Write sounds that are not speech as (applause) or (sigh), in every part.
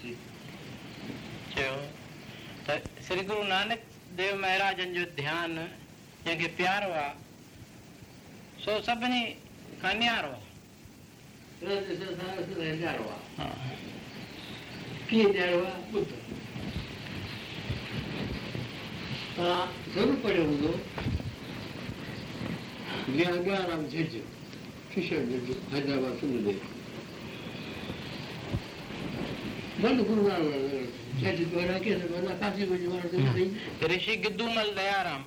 तो श्री गुरु नानक देव महाराज जो ध्यान जंहिंखे प्यार हुआ सो सभिनी खां न्यारो हाँ। ज़रूरु पढ़ियो हूंदो ज्ञान ज्ञान राम झिझ किशोर झिझ हैदराबाद सिंध देव ਬੰਦ ਕੁਰਵਾ ਚਾਚੀ ਕੋਲਾ ਕੇ ਸਵਾਲਾ ਕਾਸੀ ਕੋ ਜਵਾਰ ਦੇ ਸਹੀ ਰਿਸ਼ੀ ਗਿੱਦੂ ਮਲ ਦਿਆਰਾਮ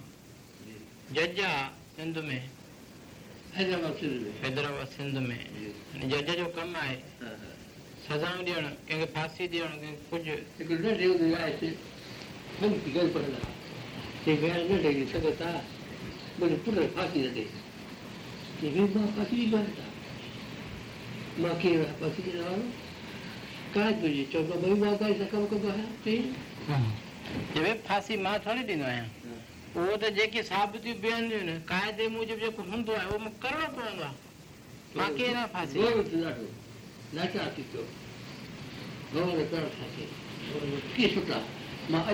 ਜੱਜਾ ਸਿੰਧ ਮੇ ਹੈਦਰਾਬਾਦ ਸਿੰਧ ਮੇ ਹੈਦਰਾਬਾਦ ਸਿੰਧ ਮੇ ਜੱਜਾ मां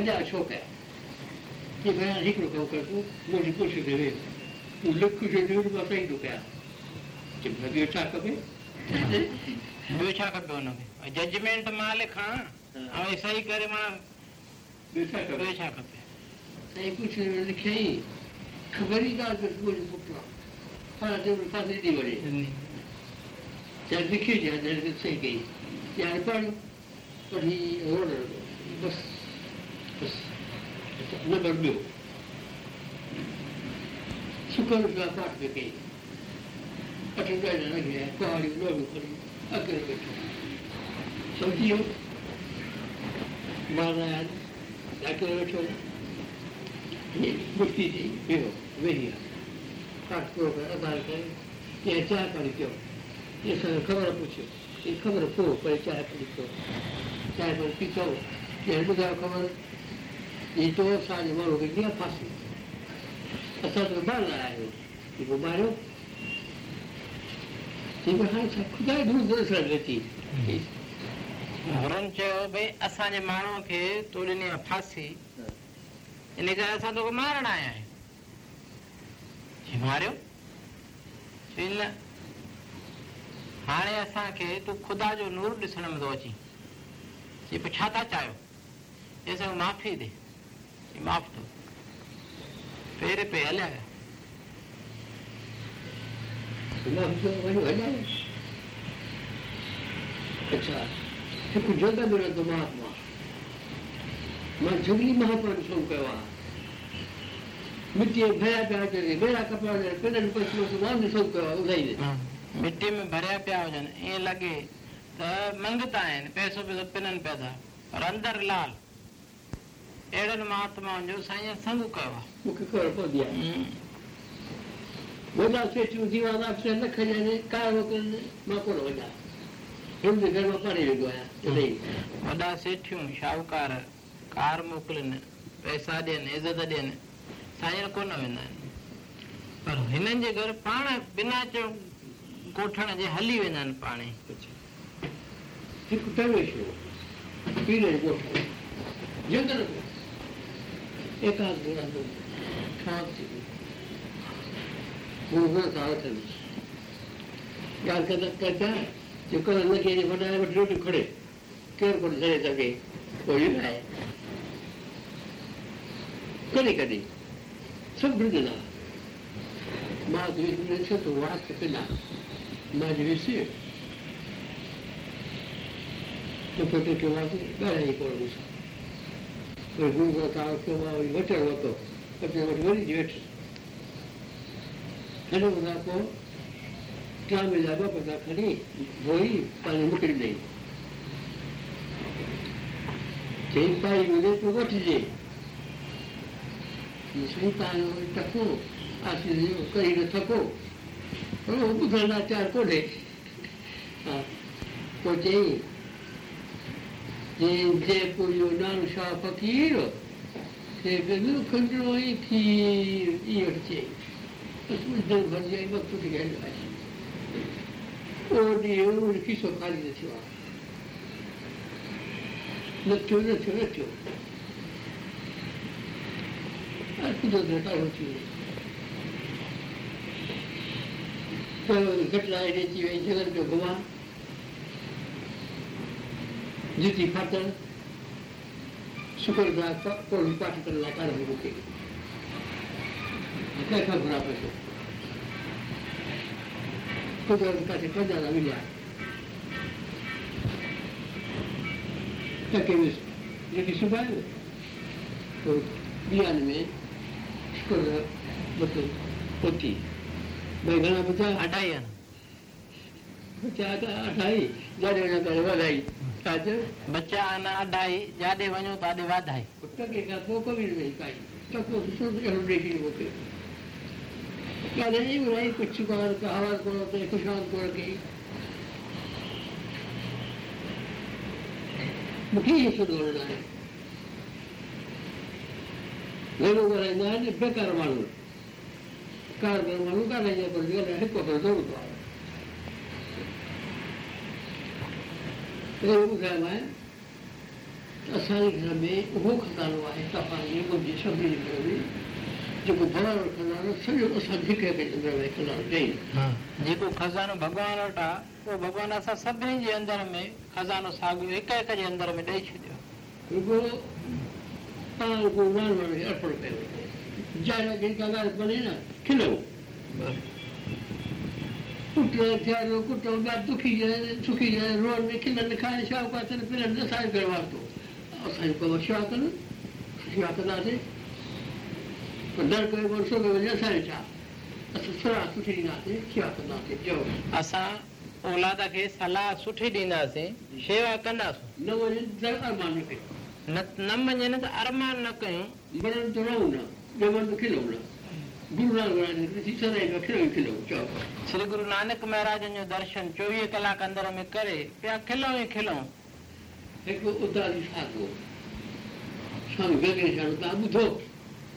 अञा छो कयां जजमेंट مال खां ऐं सही करे मां ٻيٺ ڪري شاڪ ڪري صحيح ڪجهه لکهي خبري گاز جو فول پڪلا ٿا ٿا ٿي ٿي وري Tokyo, Marlan, Sakurato, Mukiti, Rio, Vinia, Park Grove, America, the entire country. It's a cover of Pucho. It's cover of Pucho for the entire country. Time of Pito, the end of the cover, the door of San Juan of India, Pasi. I thought of Marlan, the Bumaro. They were high, so could I do this already? Mm -hmm. हुननि चयो भई असांजे माण्हूअ खे तो ॾिनी आहे फांसी इन करे असां तोखे मारण आया आहियूं मारियो चई न हाणे असांखे तूं ख़ुदा जो नूर ॾिसण में थो अची चई पोइ छा था चाहियो चई असांखे माफ़ी ॾे चई माफ़ थो पेर पे हलिया विया अच्छा सुख जग मेरा दिमाग मां मां जंगली महापुरुष हूं कयो आहे मिटीअ भया पिया अचनि भेड़ा कपिड़ा अचनि पेड़नि पशुओं खे मां ॾिसो कयो आहे उघाईंदे मिटीअ में भरिया पिया हुजनि ईअं लॻे त मंगता आहिनि पैसो पैसो पिननि पिया था पर अंदरि लाल अहिड़नि महात्माउनि जो साईं संग कयो आहे मूंखे ख़बर पवंदी आहे वॾा सेठियूं थी विया लख ॼणा मां कोन वञा هن کي گهرو پڙهي ويو آ ته بڏا سيٺيون شاوکار کار موكلن پيسا دي نيزت دين سائر ڪو نه وينن پر هنن جي گھر پاڻا بنا چو کوٽڻ جي هلي وينن پاڻي هڪ ڏينهن شيو بيني گوت يندر هڪڙو ڏينهن خانجي مون کي سار जेकर हिन खे वॾा वॾी रोटियूं खणे केरु कोन छॾे सघे कोई न आहे कॾहिं कॾहिं सभु बि ॾिना मां ॾिसो त वात पिना मां ॾिसी त पोइ टेके वियासीं ॻाल्हाए कोन ॾिसो वरी गुरू खां तव्हां रखियो मां वरी वठणु वरितो अॻिते वरी वरी वेठो हिन पोइ નિષ્ઠા લાગો બધા ખરી ધોઈ અને નીકળી દઈ જૈનભાઈ વિવેક ગોઠજે મુસ્લિમ પાયો ટકો આથી કરીને થકો પણ ઊભું ઘરના ચાર કોને તો જૈન જૈન જે પૂર્યો નામ શાહ ફકીર તે પેલું ખંડરો અહીંથી ઈયર છે ભર જાય વખત ગયેલો છે اور دیو رخی سوطانی دے چھوا نک جو دے تھوے کو دغه کټه ته ځاګړی یا ته کې دې یتی سوال ته بیا نې خپل مطلب پتي به ګڼه پتا اډای نه خو جاګه اډای جاده نه کروا دای تاج بچا Kuccio GaurNet, Kuccio Gaur uma estare, Kuspo Nuke Ch forcé o Quresado o arene! K soci7619 is a nero ae. Nero nero o rainna ae. Be karwan 它 sn��. Karwan şeyin ko dia ardorun da haret aktarun daweala. Kun o como 做 iATi vai maya, innas جو بدھ کنا سہی اصل فکر بين اندرا و کنا جي ها جيڪو خزانو भगवान وٽا هو भगवान آسا سڀني جي اندر ۾ خزانو ساڳيو هڪ هڪ جي اندر ۾ ڏي چيو جو اي جو مان نه آهي پر پهريت جا نئين کان اندر بنينا کينو کٽي اچي Then I play it after example that certain of that thing that sort of too long, then why didn't the words come to that So I hope my son, like fourεί kabbali everything will be saved, then I say yes sir. That sometimes I situation the opposite setting the spiritwei. I don't want too long to hear what I eat so long. No liter is just then no eating Fore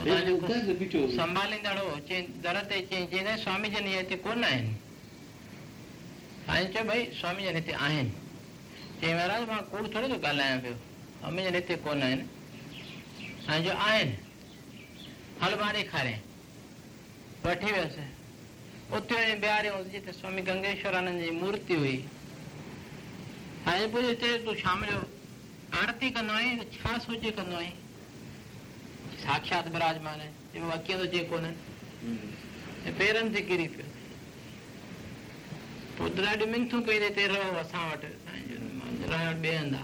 संभालींदड़ ते स्वामी कोन आहिनि साईं चयो भई स्वामी जन हिते आहिनि चई महाराज मां कूड़ थो ॻाल्हायां पियो स्वामी जन हिते कोन आहिनि आहिनि वठी उते वञी गंगेश्वरानंद जी हुई हिते शाम जो आरती कंदो छा कंदो आहीं साक्षात विराजमान है जो वाक्य तो जेको न ए पेरन से किरी पे पुदरा दि मिंथो पेरे ते रहो असा वट रहो बेंदा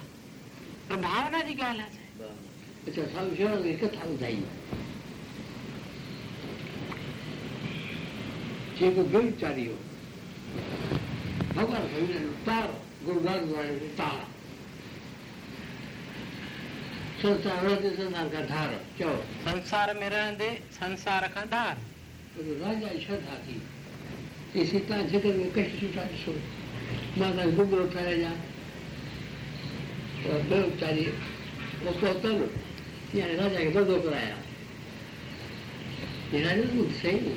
पर भावना जी गाल है अच्छा सब जो एक थाउ जाई जे को गुण चाडियो भगवान भई ने उतार संसार रहंदे संसार खां धार चओ संसार में रहंदे संसार खां धार तो राजा जी श्रद्धा थी तेसि तव्हां जगत में कष्ट था ॾिसो मां तव्हां गुगड़ो ठाहे ॾियां ॿियो वीचारी उहो पहुतल तीअं राजा खे दगो कराया हे राजा तूं सही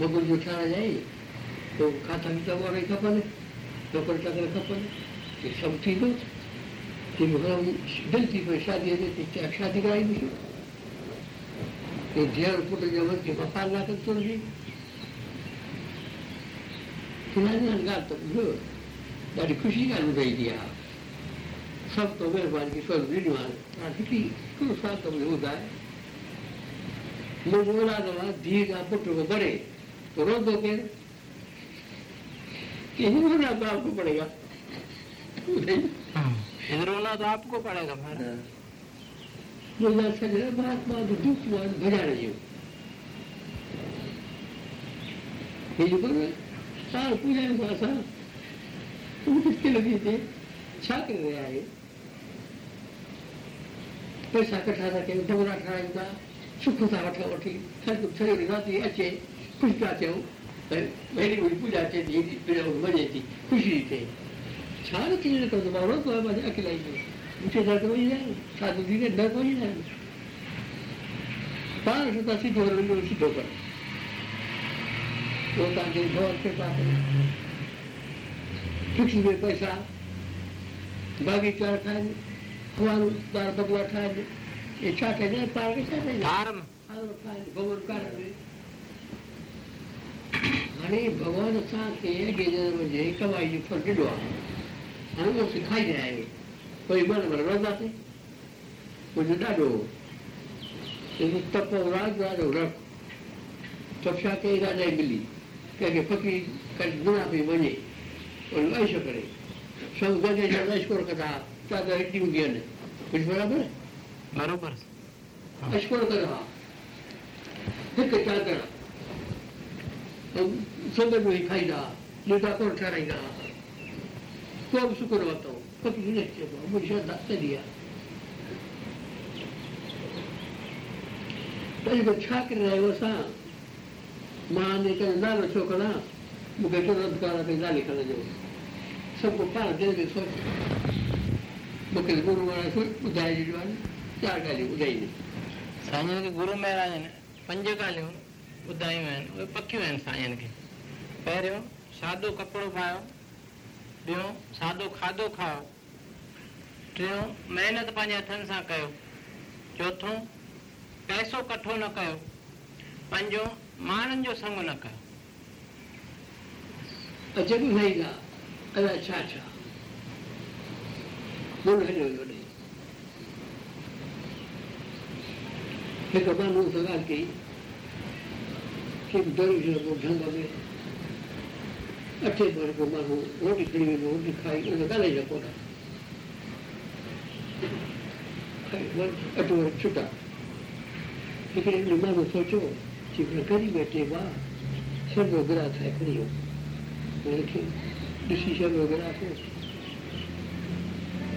गुगड़ जो ठाहे ॾियई पोइ किथां बि तव्हां खपनि नौकर टकर खपनि हे सभु थींदो کہ وہ دل کی پہ شادی ہے کہ کیا شادی کرائی بھی ہے کہ جیر پوٹ جمعر کے بفا اللہ کر تو رہی کہ میں نے انگار تو بھی داری خوشی کا نو گئی دیا سب تو میرے بار کی سوال بھی نہیں مار رہا ठाराहूं था सुख खुशी थियो छा न थी वेंदो कंदो माण्हू पोइ मां अकिलाईंदो मूंखे दर्द कोन ईंदा आहिनि छा दीदी खे डर कोन ईंदा आहिनि पाण तव्हां सिधो हलंदो सिधो कयो पोइ तव्हांखे गौर कृपा करे फिक्स ॾे पैसा बाग़ी चार ठाहिजे खुआ ॿार बगुआ ठाहिजे इहे छा कजे पाण खे छा कजे हाणे भॻवान असांखे हिकु माई जो फल ॾिनो आहे आनंद सिखाई जाए कोई मन मन रोज आते कोई जुड़ा दो इस तप और राज राज और रख तब शाके इधर नहीं मिली क्योंकि फकी कर दुनिया कोई मने और लाइश करे सब जगह जगह लाइश कर कर आप क्या कर रही हूँ क्या नहीं कुछ बड़ा बड़ा बारों बरस लाइश कर कर आप देख क्या को बि शुक्र वरितो कुझु बि न चइबो आहे मुंहिंजी शइ दस्तरी आहे त छा करे रहियो असां मां हिन नालो छो कयां मूंखे तुरंत करण ते न लिखण जो सभु पाण दिलि में सोच मूंखे गुरु महाराज ॿुधाए छॾियो आहे चारि ॻाल्हियूं ॿुधाई साईं गुरु महाराज पंज ॻाल्हियूं ॿुधायूं आहिनि उहे पकियूं आहिनि साईं खे पहिरियों सादो कपिड़ो पायो सादो खाधो खाओ टियों महिनत पंहिंजे हथनि सां कयो चोथों पैसो कठो न कयो पंहिंजो माण्हुनि जो अठे बजे को मानो रोटी खणी वेंदो रोटी खाई उन ॻाल्हाइजा कोन अठ वरी छुटा हिकिड़े ॾींहुं माण्हू सोचियो की गरी वेठे मां शर्मो गिरास आहे खणी वियो हुनखे ॾिसी शर्मो गिरास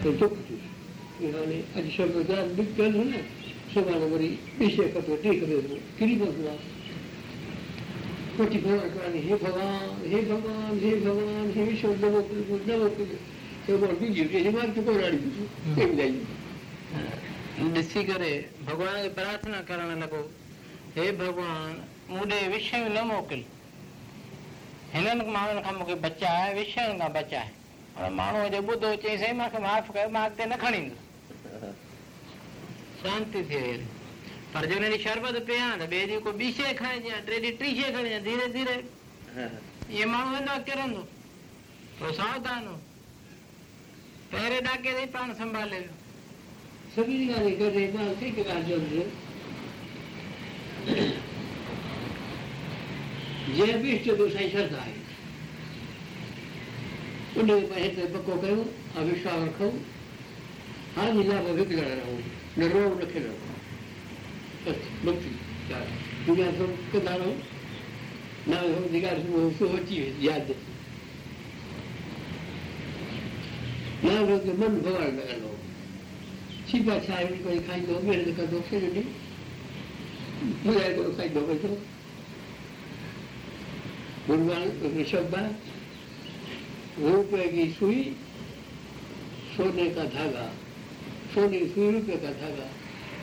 त दुख थियुसि हाणे अॼु शर्मो गिरास निकितल हुन सुभाणे वरी ॿी शइ खपे टे खपे किरी पवंदो आहे particular kind of, hey Bhagavan, hey Bhagavan, hey Bhagavan, hey Shodhavakudu, Shodhavakudu. So what did you do? You want to go around you. Same thing. ॾिसी करे भॻवान खे प्रार्थना करणु लॻो हे भॻवान मूं ॾे विषय न मोकिल हिननि माण्हुनि खां मूंखे बचाए विषयनि खां बचाए पर माण्हू जो ॿुधो चई साईं मूंखे माफ़ु कयो मां अॻिते न खणी ईंदुसि शांती थी वई પરજોની શરબત પીયા ને બે દી કોઈ બીસે ખાઈ જ્યાં ત્રેડી ત્રીસે ખાઈ જ્યાં ધીરે ધીરે એ માણું વેંદો કિરંદો સાવધાનો પહેરે ડાકે દઈ પાણ સંભાળે सभी गाली कर रहे हैं उसी के बाद जोड़ रहे जय विष्ट गोसाई सरदा है उन पहले तो पको कयो अविश्वास रखो हर जिला में विकल रहो न रो न खिलो Das macht sie. Ja. Du gehst so, geht da rum. Na, ich hab die ki sui, sone sone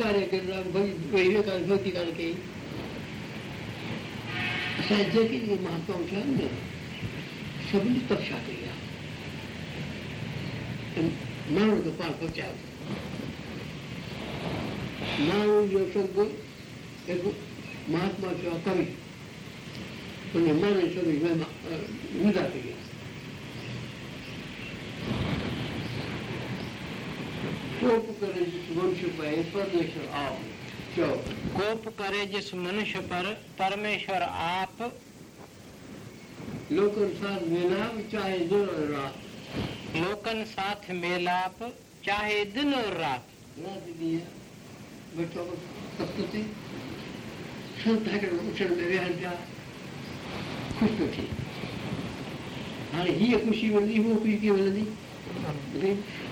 कार्य कर रहा विवेकान भक्ति काल के सहजे की ये महात्मा उठा ने सभी तपस्या किया के पार पहुंचा मानव जो शब्द एक महात्मा जो कवि उन्हें मानव शब्द में विदा किया कोप करे जिस मनुष्य पर परमेश्वर आप कोप करे जिस मनुष्य पर परमेश्वर आप लोकन साथ मिलाप चाहे दिन और रात लोकन साथ मिलाप चाहे दिन और रात रात भी है बच्चों को सप्तती संत है उछल में विहार जा खुश तो थी हाँ ये खुशी मिलती वो खुशी की मिलती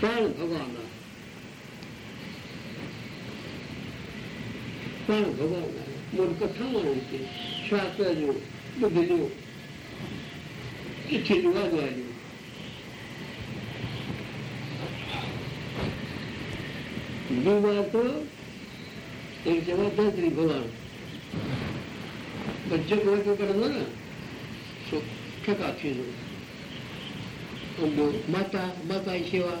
પણ ભગવાન ના પણ ભગવાન ના મૂર્ખ શું મળે છે શ્વાસ જો બુદ્ધ જો ઈચ્છે જોવા જોવા જો બીજી વાત એક જબરદસ્ત રી ભગવાન બચ્ચે કોઈ તો કરે ને સુખ કાપી દો માતા માતા સેવા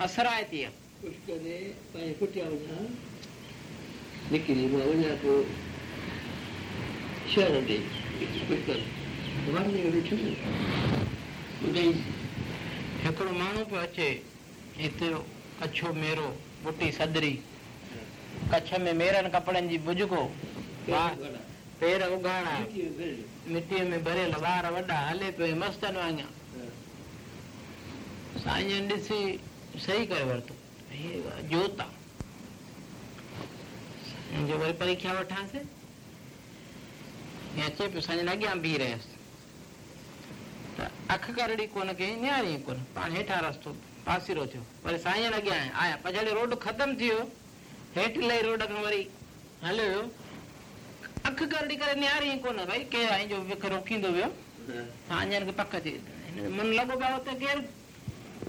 असर आहे तीअं निकिरी मां वञा थो शहर ते हिकिड़ो माण्हू पियो अचे हिते कच्छो मेरो बुटी सदरी कच्छ में मेरनि कपिड़नि जी बुजको पेर उघाड़ा मिटीअ में भरियल वार वॾा हले पियो मस्तनि वांगुरु साईं ॾिसी सही ಸೈಕರ್ ಬರ್ತು जोता जो वही परीक्षा वठांसे या चए पियो लगे हम भी रहे तो अख करड़ी कोन के न्यारी कोन पाण हेठां रस्तो पासी पासीरो थियो वरी साईं अॻियां आया पर रोड खत्म थियो वियो ले रोड के वरी हलियो अख करड़ी करे न्यारी कोन भाई के आहे जो विख रोकींदो वियो हा अञा के पक्का थी मन लगो बा तो केरु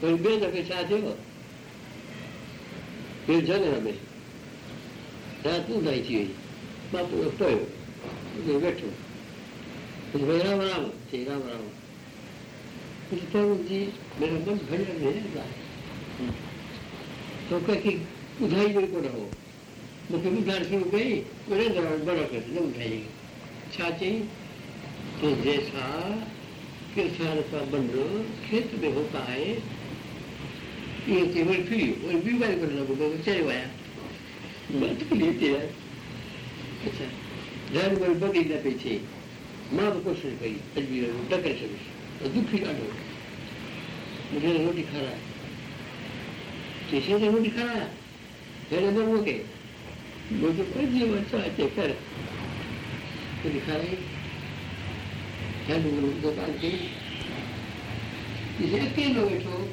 छा थियो होट छा चई All ci trao hai laka olzi i mal affiliated Now vopoog ari bhareen baidi na pe connected hainny Okay? dear li hai? e how he fiai? Moari vlarik koara debin kallarier enseñu?�� Baid empath kit kallia payche? on ll stakeholder karari hekachar hai? 19 advances! In Stellar lanes ap time that he is ayy loves a Nor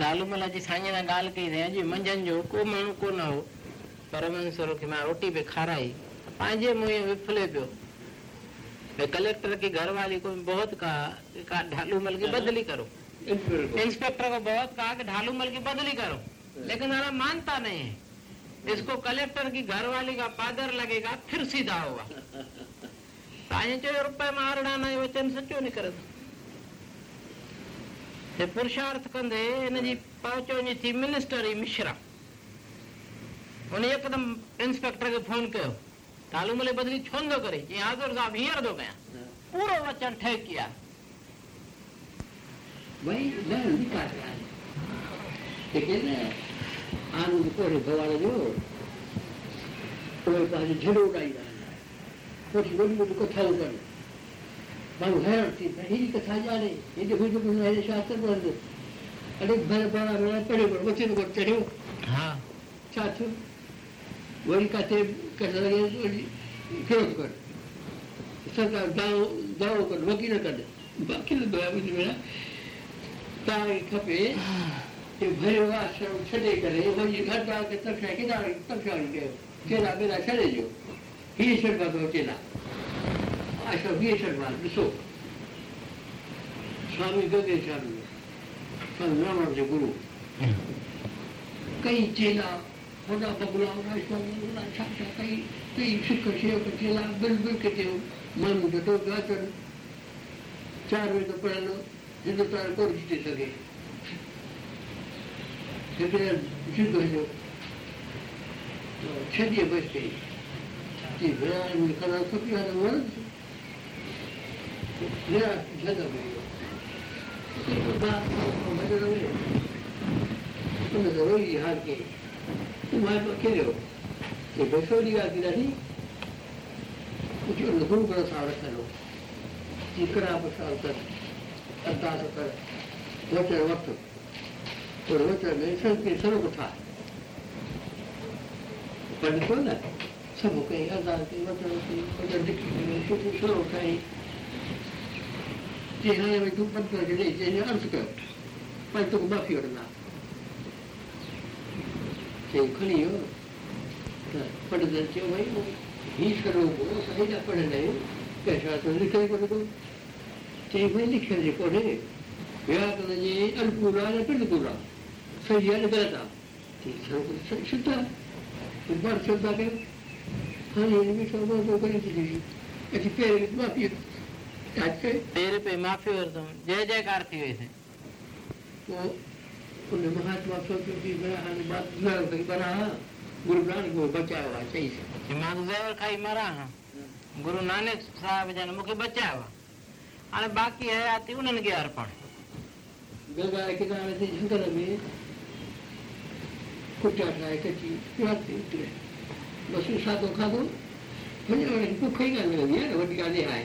Lalu मला जी साईं सां ॻाल्हि कई अज मंझन जो को मू को हो परमेश्वर खे मां रोटी पे खाराई पांजे मुंहुं विफले पो भई कलेक्टर की घरवाली को बहुत कहा ढालू मल की बदली करो इंस्पेक्टर को बहुत कहा कि ढालू मल की बदली करो लेकिन हमारा मानता नहीं है इसको कलेक्टर की घरवाली का पादर लगेगा फिर सीधा होगा (laughs) रुपए मारना न वचन सचो निकिरंदो पुरुषार्थ कंदे हिन जी पहुचवञी थी मिनिस्टर ही मिश्रा हुन एकदम इंस्पेक्टर के फ़ोन कयो तालूमले बदली छो नथो करे चई हाजिर साहब हींअर थो कयां पूरो वचन ठहिकी आहे भई लेकिन आनंद कोड़े भवार जो उहे पंहिंजो झिड़ो उॾाईंदा आहिनि वरी वॾियूं वॾियूं कथाऊं कनि من هرتي بهي کتا جي علي اڏي وڃي جو هن شاٿي گڏ ٿي اڏي بني پورا روي پر ٻچن کي ٿري ہاں چاچو وون ڪٿي ڪٿي گڏ ٿي کيڪ ڪر تنهن ڏاو ڏاو ڪو وڪي نه ڪد باقي ٻيو ڏي نه تا هڪ هبي ته بھرواس ڇڏي ڪري هي نٿا ته تنهن کي ڏائي تنهن کي ڇڏي aşabiyetel vardı so. स्वामी गंगेचार्य संग्रामाचे गुरु हम्म। काही चेला होडा बगुला होडा छाछा काही काही शिक्षक शेवक चेला बिलबिल के ते मन डटो तो गाचन चार वेळ पडलं तिथं तार करू ते सगळे सगळे शिक्षक शेवक छेदी बसते ती वेळा कला सुटी आणि वरच يا جدو به با ما نه نه ضروري هان کي ٻه پکي ڏيو ته به سو دي جا کي نه ٿي ٻيو نڪون کي سارڪو چيو ڪرا به سال تائين انداز تائين جيڪي وقت پر وقت نه ٿين کي سولو ٿا ٻڌڻ ٿو نه چئو کي هاڻي وقت ٿي ٿو تي هن مے دو پنتر کي لئي چئي نه ان کي پئي تو کو بافي تھکے تیرے پہ معافی عرضم جے جے کارتی ہوئی ہے۔ کہ انہاں مہاتما چن جی باہاں میں بناں تے انہاں گرو پرانی کو بچایا چاہیے میں زہر کھائی مارا ہاں گرو نانک صاحب نے مونکي بچایا اں باقی ہے اتی انہن نے گے ار پڑ گلا کیتا ہے جھوٹے میں کچھ پڑھنے کی تھی بس سانساں کو کھابو میں نے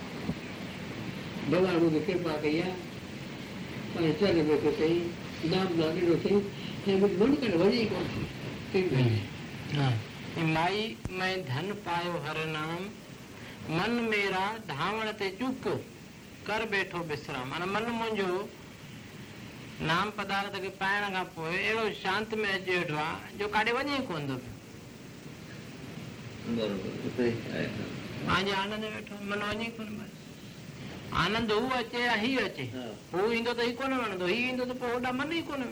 भॻवान मूंखे कृपा कई आहे पर चल बि थो सही नाम सां ॾिठो सही ऐं मुंहिंजी मन करे वञे ई कोन थी माई मैं धन पायो हर नाम मन मेरा धावण ते चुक कर बैठो विश्राम माना मन मुंहिंजो नाम पदार्थ खे पाइण खां पोइ अहिड़ो शांति में अची वेठो आहे जो काॾे वञे ई कोन थो पियो पंहिंजे आनंद में वेठो मन वञे आनंद वो अचे या ही अचे वो इंदौ तो ही कौन है वो ही इंदौ तो पौड़ा मन ही कौन है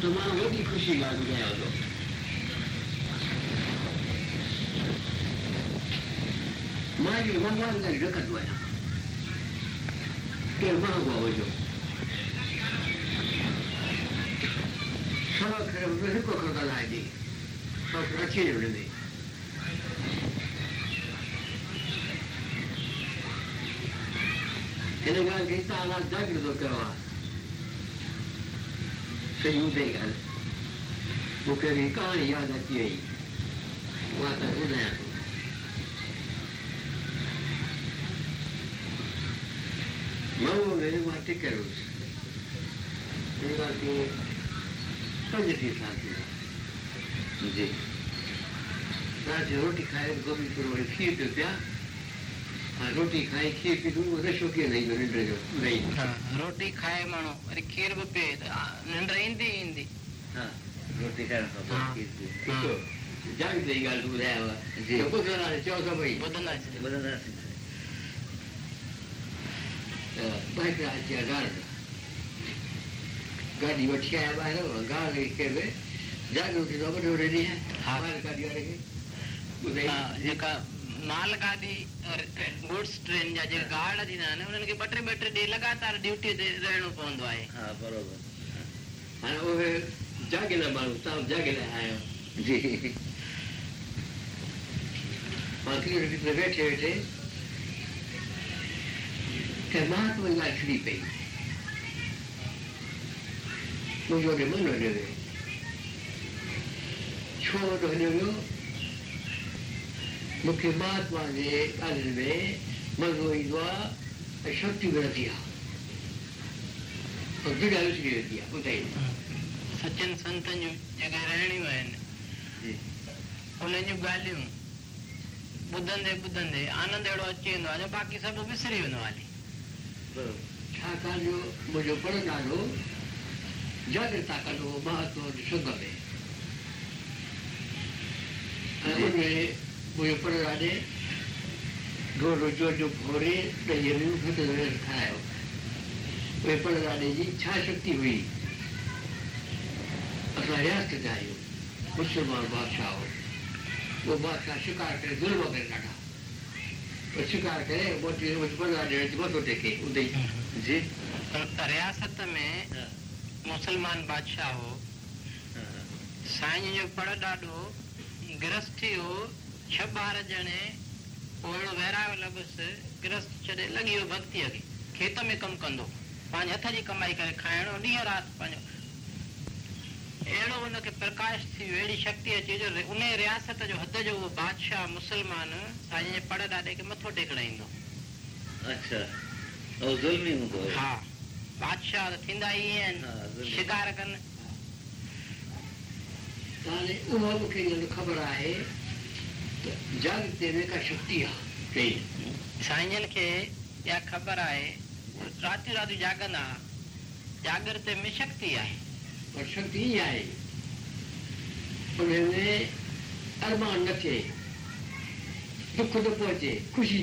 तो मानो खुशी लग गया तो मानो वो भी रखा हुआ है कहाणी यादि अची वई मां त ॿुधायां थो तो जैसी शांति जी आज रोटी खाए गोभी पूरी खीर पी રોટી ખાય ખીર પીધું એટલે શોખી નહીં ગયો નિંદ્રજો નહીં રોટી ખાય માણો અરે ખીર પે નિંદ્ર હિન્દી હિન્દી હા રોટી ખાય તો ખીર પીધું જાવી લઈ ગાલ તું જે બદલા છે ભાઈ બદલા છે બદલા છે गाड़ी बच के आया बाहर गाँव के खेल रहे जाने उठे तो बड़े बड़े नहीं है हाँ माल गाड़ी आ रही है माल गाड़ी गुड्स ट्रेन जा जब गाड़ दी ना ना उन्हें के बटरे बटरे डे लगातार ड्यूटी दे रहे हो पहुंच दवाई हाँ बराबर हाँ वो है जागे ना मालूम तब जी 소설에만 넣어야 돼. 초로도 하냐고요? 목에 마트만에 가는데, 마그로이도와 샤티그라피아. 그게 알수 있어야 돼. 어때? 사진 선탄 유가 라니 와인. उन्हें गालियूं ॿुधंदे ॿुधंदे आनंद अहिड़ो अची वेंदो आहे जो बाक़ी सभु विसरी वेंदो हाली छा मुंहिंजो पढ़ंदा आहियो जडताकलो महत्व शुद्धवे उनमें मुझे पर वाले दो रोजो जो भोरे तैयारियों को तैयार रखा है वे पर वाले जी इच्छा शक्ति हुई असायास जायो मुसलमान बादशाह हो वो बादशाह शिकार करे जुल्म करना था वो शिकार करे वो चीज उस पर वाले मत देखे उदय हम्म। जी तो रियासत में हाँ। मुसलमान बादशाह हो साईं जो पड़ ॾाढो गृहस्थी हो छह ॿार ॼणे ओहिड़ो वहिरायो लॻुसि गृहस्थ छॾे लॻी वियो भक्तीअ खे खेत में कमु कंदो पंहिंजे हथ जी कमाई करे खाइणो ॾींहुं राति पंहिंजो अहिड़ो हुनखे प्रकाश थी वियो अहिड़ी शक्ति अची जो उन रियासत जो हद जो उहो बादशाह मुसलमान साईं जे पड़ ॾाॾे खे मथो टेकड़ाईंदो अच्छा ज़ुल्मी हूंदो हा बादशाह तो थिंदा ही हैं शिकार कन ताले उमाल के लिए तो खबर आए जग तेरे का शक्ति है कहीं साइनल के या खबर आए रातू रातू जागना जागरते में शक्ति है और शक्ति ही है और मैंने अरमान नचे तो खुशी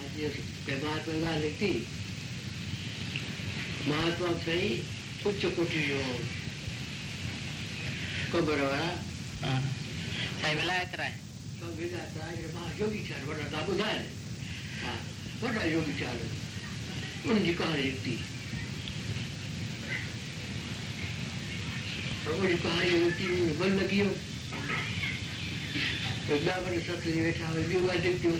هي پيغام پيرا لکھی ماحو کي ٿي ڇو چڪو ٿيو ڪو ٻڌوڙا ها ڇا ويلا اچي ٿا ڇو وڌا ٿا يا ما جو اچار وڏا ڏاٻو ٿا ها ڇو ٻئي وڌي چاله منجي ڪا لکھی ڇو هي ته مي نه ٿي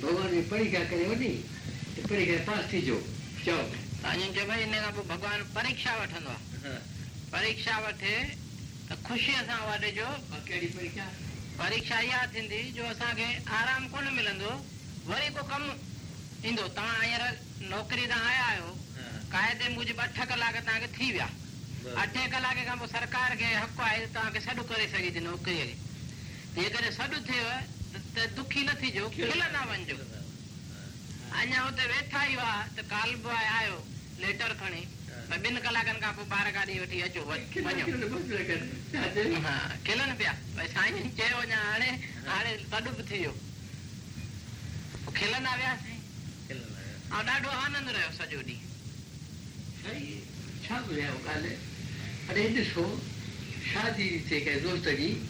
परीक्षा वठंदो आहे परीक्षा वठे ख़ुशीअ सां वठिजो परीक्षा इहा थींदी जो असांखे आराम कोन मिलंदो वरी पोइ कमु ईंदो तव्हां हींअर नौकिरी तव्हां आया अठ कलाक तव्हांखे थी अठे कलाक सरकार के हक़ आहे तव्हांखे सॾु करे नौकरी थी नौकरीअ त दुखी न थी जो अञा वेठा ई हुआ काल बॉय आयो लेटर खणी कलाकनि खां पोइ ॿार गाॾी वठी अचो चयोंदा विया से ऐं ॾाढो आनंद रहियो सॼो ॾींहुं अड़े छा थी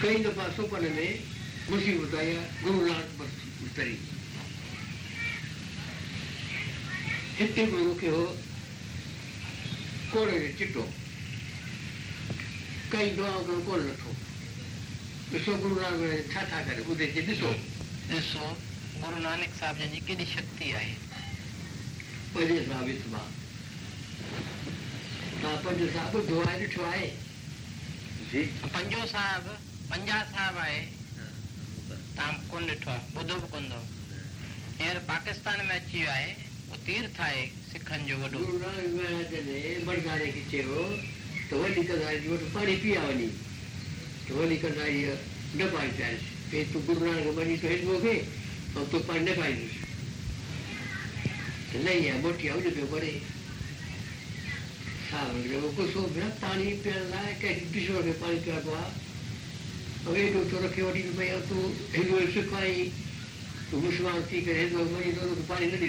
कई दफ़ा सुखन में ख़ुशी ॿुधाई КакiraOniza Go долларов, Emmanuel Thardyajmairaaría. Gauru no welche? What horseback�� is it? What Geschants have broken mynotes?"? Mr. Pa對不對? Oh.ulous. Dazillingen jaanang hai? – Pajshangasweg. L – Paj beshaib Saba wa ind Impossible? – Jaanacha, cowab, sabe? – Jaan una. – Pajakur analogy –Gura? – Jaay. A router – saab mun – Hello?마? no. – k suivre. routinely – pcni? found.τα eu.ni? – training dasmoamb?right. In su? تير تھاي सिखनि जो वॾो برداري کي چيو تو الي کي جاءي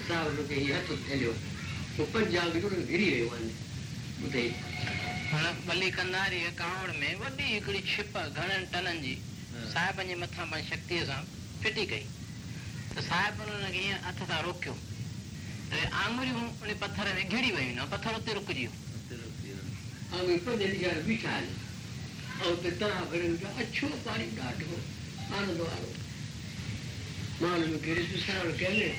किताब हुन खे हीअं हथु थियो उपर जाग जो गिरी वियो आहे ॿुधे हुन मली कंदारीअ कावड़ में वॾी हिकिड़ी छिप घणनि टननि जी साहिबनि जे मथां पंहिंजी शक्तिअ सां फिटी कई त साहिब हुनखे हीअं हथ सां रोकियो आङुरियूं उन पथर में घिरी वयूं न पथर उते रुकिजी वियो ऐं पंज ॾींहं बीठा आहिनि ऐं हुते तव्हां अछो पाणी ॾाढो आनंद वारो मां हुन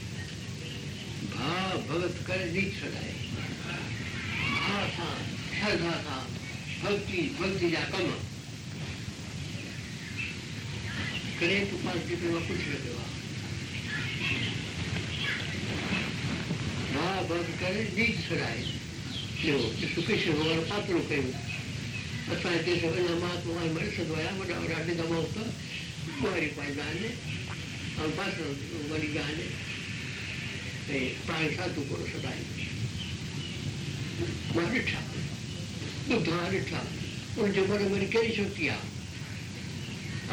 ülme camouflage 田 complaint 你要ร证 Bondi Techno Cheia Again Mais Tel� Garg occurs Like Athasana, Chardhasana, bucks and bhakti trying tonhkara wanha, ¿Karen tophag is nice hu excited about Kareem to Kamchukukachega, Aussa weakest, teethikshara ai in commissioned, shocked This is me stewardship he is akefी, losa theta aha It's like he said that in amana man ve pāṅkhā tu kura sādāyā ca mārī ca mūdhārī ca uñca mārī mārī kērī ca tiyā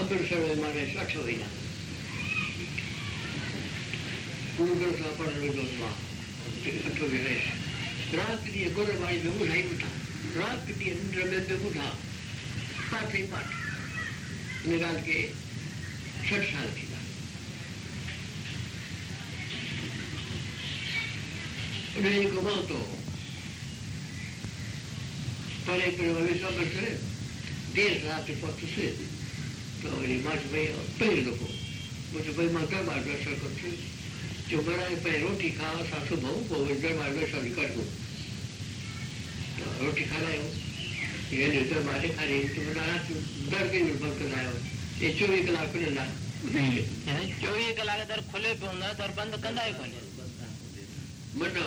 ambir sarvayi mārī ca ca vayā uñkara recomando para a economia brasileira, desde lá de Porto Cedo. Então ele mais bem pelo मुझे भाई माता मार्गदर्शन करते जो बड़ा पहले रोटी खा सासू बहू को इधर मार्गदर्शन कर दो रोटी खा रहे हो ये निर्दर मारे खा रहे तुम नाराज डर के निर्भर कर रहे हो ये चौबीस कलाक में ना चौवीह कलाक दर खुले पियो न दर बंदि कंदा ई कोन्हे मनो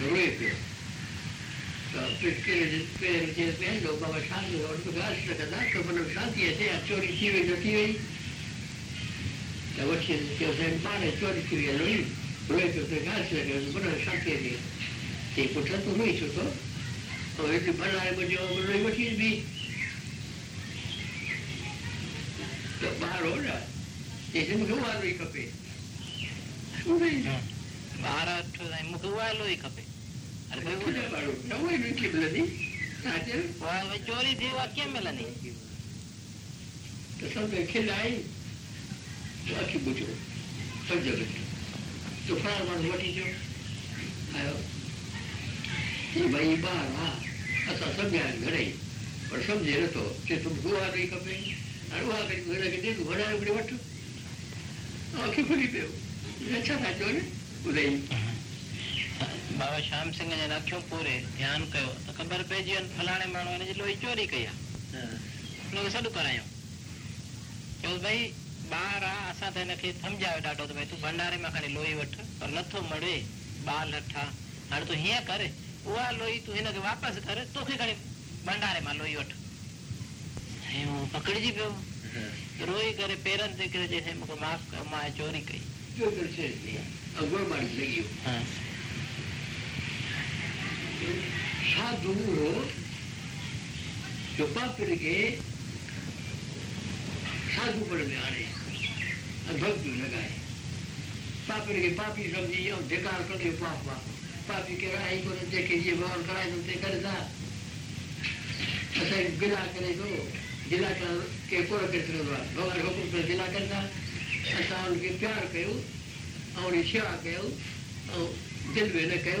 Европе. में लोगों शांति और राष्ट्र कदा कबन शांति है चोरी थी वई नथी वई त वठी चयो साईं पाण चोरी थी वियल हुई रोए पियो त राष्ट्र कयो बन शांति थी ते पुट तूं रोई छो थो ऐं हिते भलाए मुंहिंजो रोई वठी बि त ॿार हो न चईसि मूंखे उहालो ई खपे ॿार अठ मूंखे उहालो ई खपे घणेई पर सम्झे नथो चए खपे भुली पियो छा था चोरी बाबा श्याम सिंह ध्यानु कयो त ख़बर पेइजी वञ फलाणे माण्हू चोरी कई आहे चओ भई ॿार आहे असां त हिनखे सम्झायो ॾाढो भंडारे मां वठी नथो मड़े ॿार तूं हीअं कर उहा लोई तू हिनखे वापसि कर तोखे खणी भंडारे मां लोही वठ पकड़जी पियो रोई करे पेरनि ते माफ़ चोरी कई جو نور جو پاپ کي سحو پر مياري اڀو تعلق آ پاپ کي پاپي جنبي ڳهار کدي پاپ وا پاپي کي راي کڻي ڏکي جي بهر کائي ڏيکاري جا کدي گلا ڪري ٿو جلاڪر کي کوره ڪيترو وار اهو جيڪو گلا ڪندو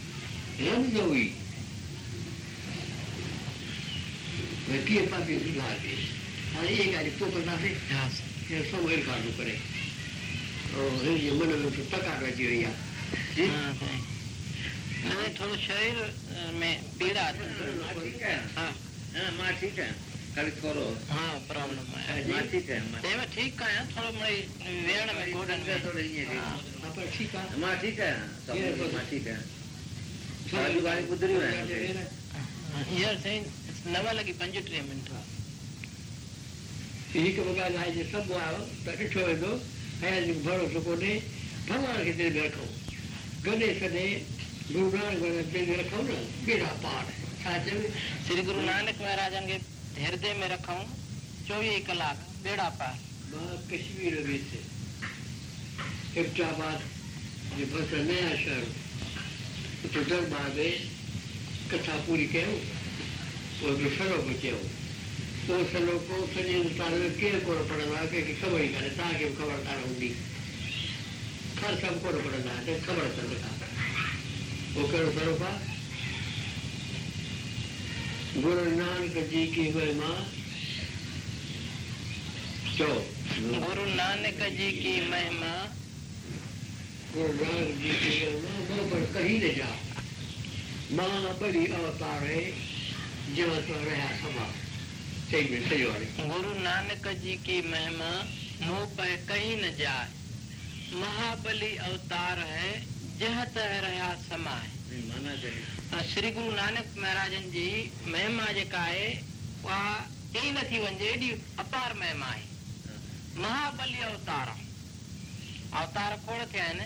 रंग हुई वकीय पापी सुधार दे और एक आदि तो करना से ये सब वेल कार्ड करे और ये मन में तो तक आ रही है या मैंने थोड़ा शरीर में पीड़ा ठीक है हाँ माँ ठीक है कल करो हाँ प्रॉब्लम है ठीक है मैं ठीक का है थोड़ा मेरे वेरण में गोडन में थोड़ी ये ठीक है माँ ठीक है सब माँ ठीक है You are saying it's Navalagi Panjatri mantra. यही को बगा लाए जे सब आओ तके छोड़ दो है जो भरोसो को ने भगवान के दिल में रखो गने सने भगवान को दिल में रखो ना बेड़ा पार साचे श्री गुरु नानक महाराज के हृदय में रखा हूँ चौबीस कलाक बेड़ा पार कश्मीर में से इफ्टाबाद ये फसल नया शहर चुटल महादेव कथा पूरी कयूं पोइ हिकिड़ो सलो बि चयो उहो सलो पोइ सॼे उस्ताद में केरु कोन पढ़ंदो आहे कंहिंखे ख़बर ई कान्हे तव्हांखे बि ख़बर हूंदी हर सभु कोन पढ़ंदा आहिनि ख़बर अथनि पोइ कहिड़ो सलो पा गुरु नानक जी की महिमा चओ नानक जी की महिमा પણ नानक जी की महिमा मुंह पर कहीं न जाए महाबली अवतार है जह तह रहा समाए तो श्री गुरु नानक महाराजन जी महिमा जेका आहे उहा चई नथी वञे एॾी अपार महिमा आहे हाँ। महाबली अवतार अवतार खोड़ थिया आहिनि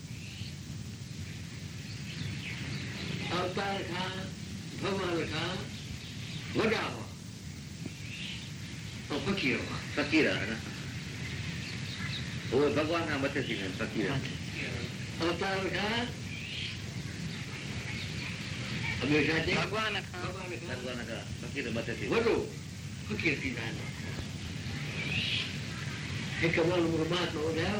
अवतार खां भॻवान खां वॾा हुआ ऐं फ़कीर हुआ फ़कीर उहे भॻवान खां मथे थींदा आहिनि फ़कीर अवतार खां भॻवान खां हिकु मां ॿुधायो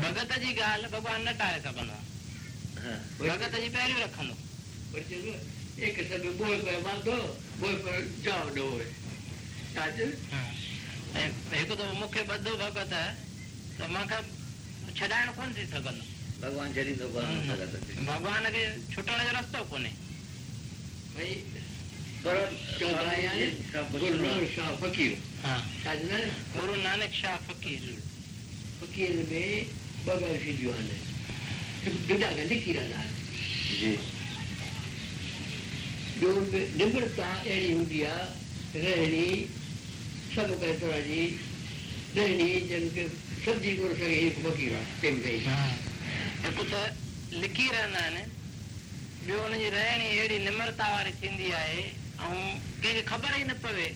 ભગવતજી ગાલ ભગવાન ન કાય સબના હ ભગવાન તજી પહેલે રખનો એક સબ બોલતો વાંદો કોઈ જોડો તાજે એ તો મુકે બદ ભગત હે તો માકે છોડાન કોન દી સકન ભગવાન જરીનો ભગવાન ભગવાન કે છૂટવાનો રસ્તો કોને ભાઈ દોર ચોરાયા હે કોરુ શાફકીર હા સાજને કોરુ નાનક શાફકીર ફકીર બે रहणी अहिड़ी निम्रता वारी थींदी आहे ऐं कंहिंखे ख़बर ई न पवे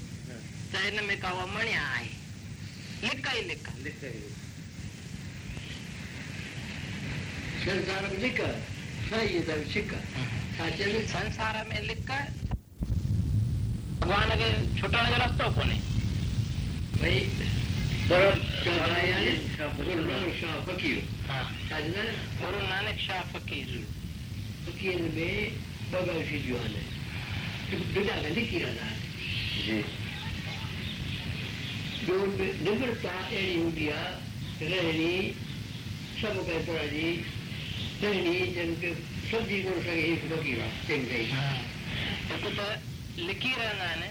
का उहा मणिया आहे संसार में लिखकर संयतम शिखर સાચે સંસાર में लिखकर ભગવાન કે છૂટવાનો રસ્તો કોને ભાઈ સરળ ચઢાયા ગુરુ શાહ ફકીર ગુરુ નાનક શાહ ફકીર ફકીર में बगल से जो है दुनिया का लिखी रहा है जो निम्रता एड़ी हूंदी आहे रहणी सभु कंहिं तरह जी چي ني جن کي سوجي ور ڪري سڏي ويهي سيمت لکي رهند آهن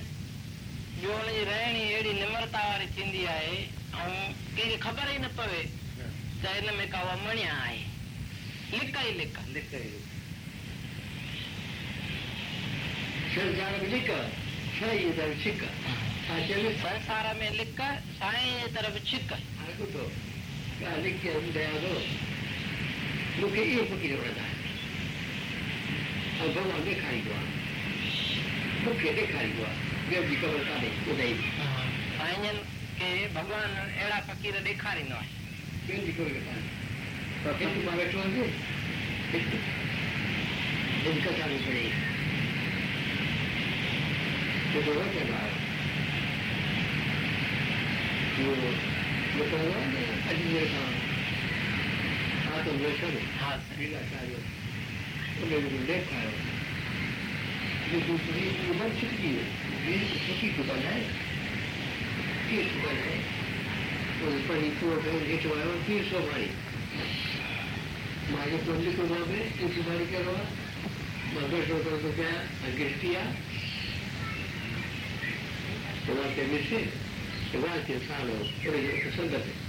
جوڙي رهني اڙي نمرتا واري چيندي آهي ۽ تي خبري نه پوي ته ان ۾ کاو مڻيا آهي لکاي لک اندر لکايو मूंखे इहो फ़क़ीर वणंदा ऐं भॻवानु ॾेखारींदो आहे मूंखे ॾेखारींदो आहे ॿियो जी ख़बर कान्हे ॿुधाई खे अहिड़ा फ़क़ीर ॾेखारींदो आहे हाँ तो वो सब हाथ लेफ्ट है ये दूसरी उधर छिटकी है ये छिटकी की बल है तीस बल है और ऊपर ही तो अगर ये तो आया तीस सौ भाई मारे पंडित को वहाँ पे तीस भाई क्या हुआ मगर सौ को क्या गिर दिया तो वहाँ पे मिसे तो वहाँ के सालों और ये संगत है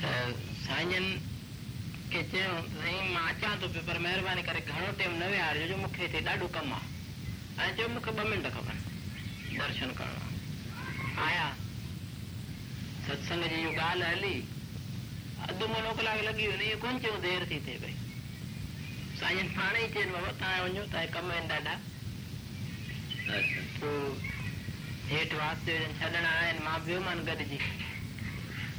चयो साईं मां अचां थो पियो पर महिरबानी करे घणो टाइम न विहार जो मूंखे हिते ॾाढो कमु आहे ऐं चयो मूंखे ॿ मिंट खपनि दर्शन करण आया सत्संग जी इहो ॻाल्हि हली अधु मुनो कलाकु लॻी वञे इहो कोन चयूं देरि थी थिए पई साईं हाणे बाबा तव्हांजा कम आहिनि ॾाढा पोइ हेठि वास्ते छॾण आया आहिनि मां वियोमांड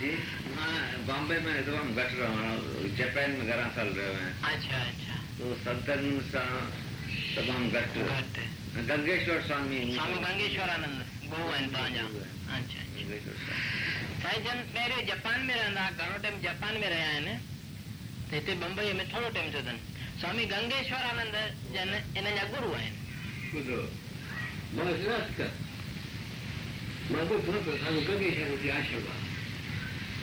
जी मैं बॉम्बे में तो हम घट रहा हूँ जापान में ग्यारह साल रहे हुए हैं अच्छा अच्छा तो सदन सा सब हम घट गंगेश्वर स्वामी स्वामी गंगेश्वर आनंद गोवन तो पाजा अच्छा, अच्छा गंगेश्वर साईं जन पहिरियों जापान में रहंदा हुआ घणो टाइम जापान में रहिया आहिनि त हिते बम्बई में थोरो टाइम थियो अथनि स्वामी गंगेश्वर आनंद जन इन जा गुरू आहिनि ॿुधो मां विश्वास कर मां ॿुधो प्रसाद गंगेश्वर जी आशीर्वाद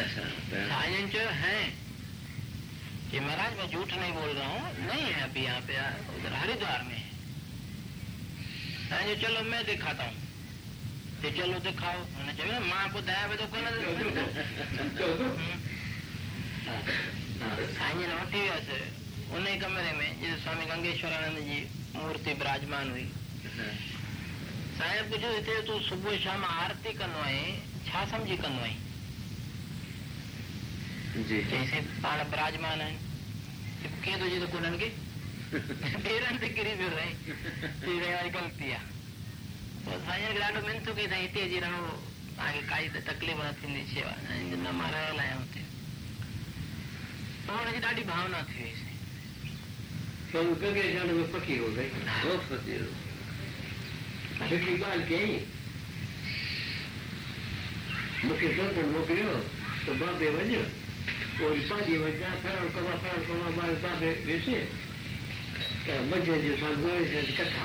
ऐसा साइलेंट है कि महाराज मैं झूठ नहीं बोल रहा हूँ नहीं है अभी यहाँ पे उधर हरिद्वार में है हाँ चलो मैं दिखाता हूँ चलो दिखाओ मैंने चलो माँ को दया भी तो कौन हाँ जी नौटी से उन्हीं कमरे में जिसे स्वामी गंगेश्वरानंद जी मूर्ति विराजमान हुई हाँ। साहेब कुछ हिते तूं तो सुबुह शाम आरती कंदो छा समझी कंदो نجي کي سي پاڻه پراجمان آهن ڪي ٿو جي ته ڪنهن کي ڌيران تي ڪري رهيا سي ري وائي غلطي آهي صحيح هر گرانڊ منٽو کي صحيح ٿي رهو آهي ڪا ڪايد تقليمات ٿيندي چيو ان جو نمارو نه آيو ٿي ان جي ڏاڏيभावना ٿي سي ڇو کڪي جنهن کي فقيرو ٿي وئي और पादी में जा कर और कबा कर कबा बार बार दे वैसे तो मजे जो संगोए से कथा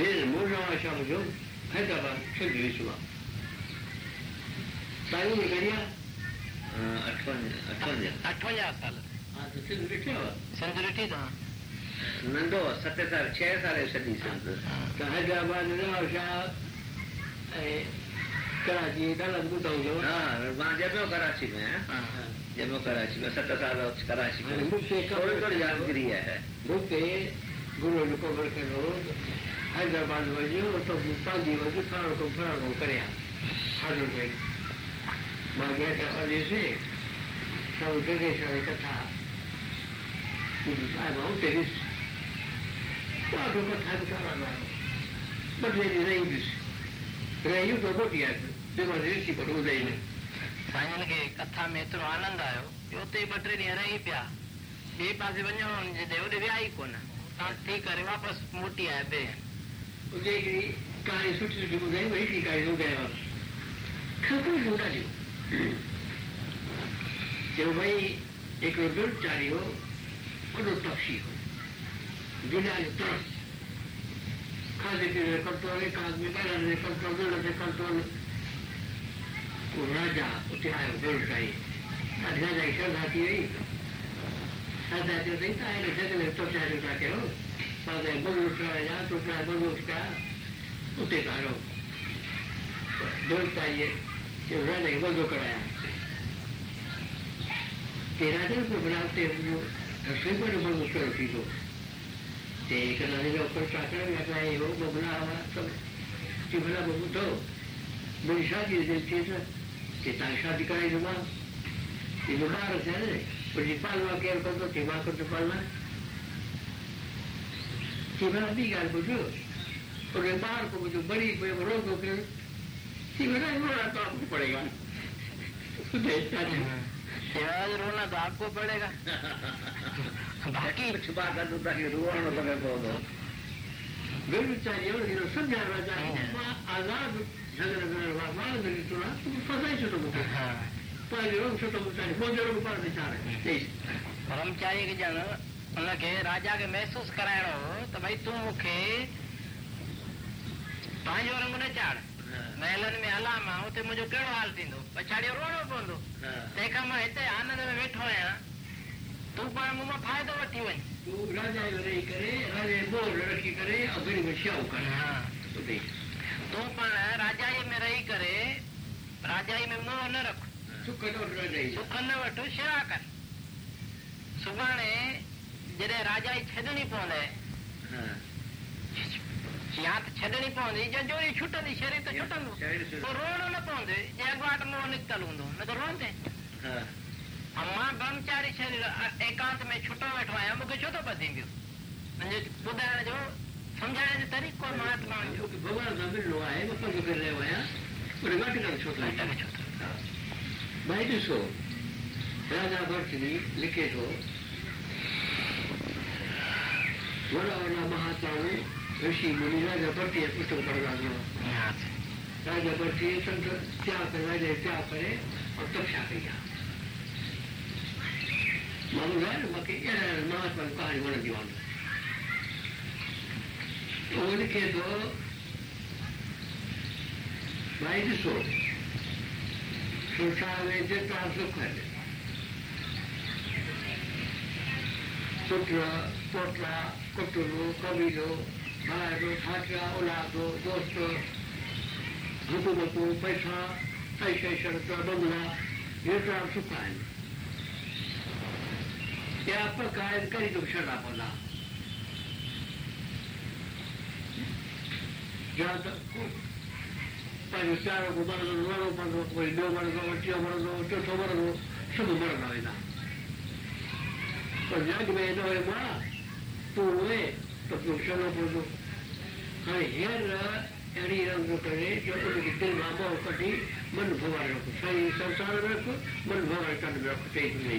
भेज मोजा आशा मुझे है तब चल दिल सुबह ताई ने करिया साल छह साल है सदी हैदराबाद कराची इधर अद्भुत हो गया हाँ जब मैं कराची में है जब मैं कराची में सत्तर साल कराची में थोड़ी थोड़ी यादगिरी है भूखे गुरु को बड़के लोग हैदराबाद वजो तो पंहिंजी वजो फलाणो को फलाणो करे हा हाज़ुर भई मां गया था हलेसे सभु जगेश्वर कथा भाऊ तेरी ॾाढो कथा बि कराइणो आहे ॿ टे ॾींहं ईंदुसि रहियूं थो थी आयुसि ॿुधाई में साईं खे कथा में एतिरो आनंदु आयो की उते ई ॿ टे ॾींहं रही पिया ॿिए पासे वञण हुनजे देव ॾे विया ई कोन तव्हां थी करे वापसि मोटी आया ॿिए उते हिकिड़ी कहाणी सुठी सुठी ॿुधाई वरी थी कहाणी ॿुधायो खपूं ॾाढियूं चयो भई हिकिड़ो ॾुड चाढ़ियो वॾो पक्षी हो ॾुडा जो खाने पीने कंट्रोल एक आदमी का रहने कंट्रोल रहने कंट्रोल पूरा जा उठाए बोल जाए अधना जाइए घाटी है अधाते नहीं था है जैसे मैं तो चाहे उठा के हो बाद में बग उठ रहा है यहाँ तो उठा बग उठा उठे का रहो बोल चाहिए कि वह नहीं बग कराया तेरा दिन को बनाते हम लोग दसवें पर बग उठ कर उठी लोग તે કરવાની ઉપર સાંકળે એટલે એવો બગલા આવા તમે ચીમલા બગુ તો બધી શાદી દેતી છે કે તારી શાદી કરાવી જમા એ તો બહાર છે ને પછી પાલવા કેર કરતો તેમાં કરતો પાલવા ચીમલા બી ગાળ બધું એટલે બહાર કો બધું બળી કોઈ રોગો કે ચીમલા એવો તો આપવું પડેગા દેશતા છે સિવાય રોના તો આપવો પડેગા परचारी खे ॼण राजा के महसूस कराइणो हो त भई तूं मूंखे पंहिंजो रंग न चाढ़ महिल हलां मां उते मुंहिंजो कहिड़ो हाल थींदो पछाड़ियो रोअणो पवंदो तंहिंखां मां आनंद में वेठो आया તું પણ એમાં ફાયદો વટી હોય તું રાજા વરે કરે રાજા બહુ લડકી કરે અઘરી વશ્યાઓ કરે હા તો પણ રાજા મેં રહી કરે રાજા મેં મોહ ન રખ સુખ ન વઠો સેવા કર સુભાણે जॾहिं राजा जी छॾणी पवंदे या त छॾणी पवंदी या जोरी छुटंदी शरीर त छुटंदो पोइ रोअणो न पवंदे जे अॻवाट मोह निकितल हूंदो न त रोअंदे मां ब्रह्मचारी शरीर एकांत में छुटो वेठो आहियां मूंखे छो तो थो पसींदियूं मुंहिंजे ॿुधाइण जो सम्झाइण जो तरीक़ो महात्माउनि जो भॻवान सां मिलिणो आहे मां पंधु करे रहियो आहियां पर घटि करे छो थो छो थो भाई ॾिसो राजा भटनी लिखे थो वॾा वॾा महात्माऊं ऋषि मुनि राजा भटीअ पुस्तक पढ़ंदा हुआ हाँ। राजा भटीअ संत त्याग करे त्याग करे और तपस्या कई आहे मां ॿुधो आहे मूंखे उल्हास दोस्त हुकूमतूं पैसा पैसा शर्त बंगला हेतिरा सुख आहिनि पंहिंजो मरंदो वेंदा पर जा तूं उले त तूं छॾणो पवंदो हाणे कढी मन भॻवान में रख चई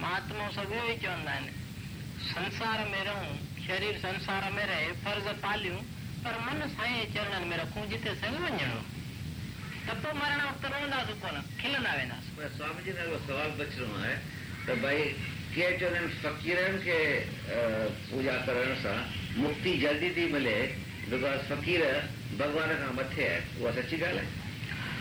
महात्मा सब ई चवंदा आहिनि संसार में रहूं शरीर संसार में रहे फर्ज़ पालियूं पर मन साईं चरणनि में रखूं जिते साईं वञणो त पोइ तो मरण वक़्तु रहंदासीं तो कोन खिलंदा वेंदासीं स्वामी जी जो सुवाल आहे त तो भई कीअं चवंदा आहिनि फ़क़ीरनि खे पूजा करण सां मुक्ति जल्दी थी मिले बिकॉज़ फ़क़ीर भॻवान खां मथे आहे उहा सची ॻाल्हि आहे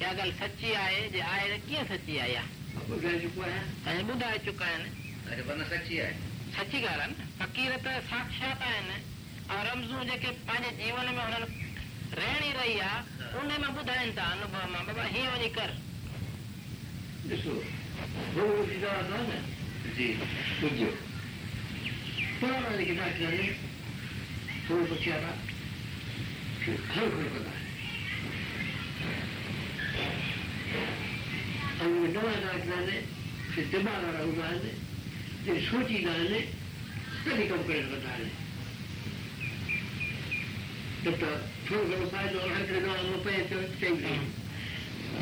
इहा ॻाल्हि सची आहे जे आहे कीअं सची आहे सची ॻाल्हि आहे न अवघडवादाने सिद्धमाला रघुनाने ते सूचिनाने స్థితికం పెరుగుతాయి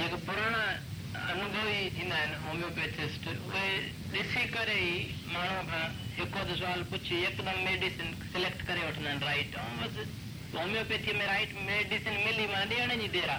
నాకు పురాణ અનુભવી થીંदा आहिनि होम्योपैथिस्ट उहे ॾिसी करे ई माण्हू खां हिकु अधु सुवाल पुछी यकदमि मेडिसिन सिलेक्ट करे वठंदा आहिनि राइट ऐं बसि होम्योपैथी में राइट मेडिसिन मिली मां ॾियण जी देरि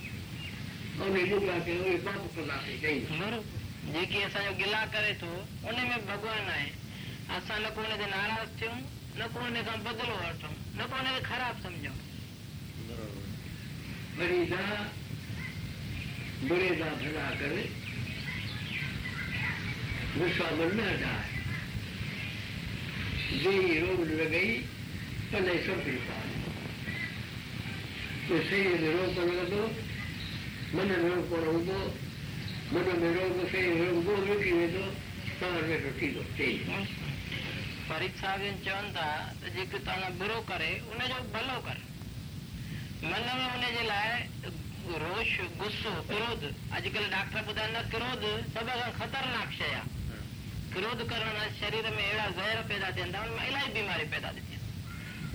ايني جيڪا کي هو ياد ٿو پنهنجي ڏينھن ڏماري جيڪي اسان جو گلا ڪري ٿو ان ۾ بھگوان آهي اسان نکو ان تي ناراض ٿيون نکو ان کي بدلو परिका चवनि था जेके तव्हां करे उनजो भलो खां ख़तरनाक शइ आहे क्रोध करण लाइ शरीर में अहिड़ा ज़हर पैदा थियनि था इलाही बीमारी पैदा थी थियनि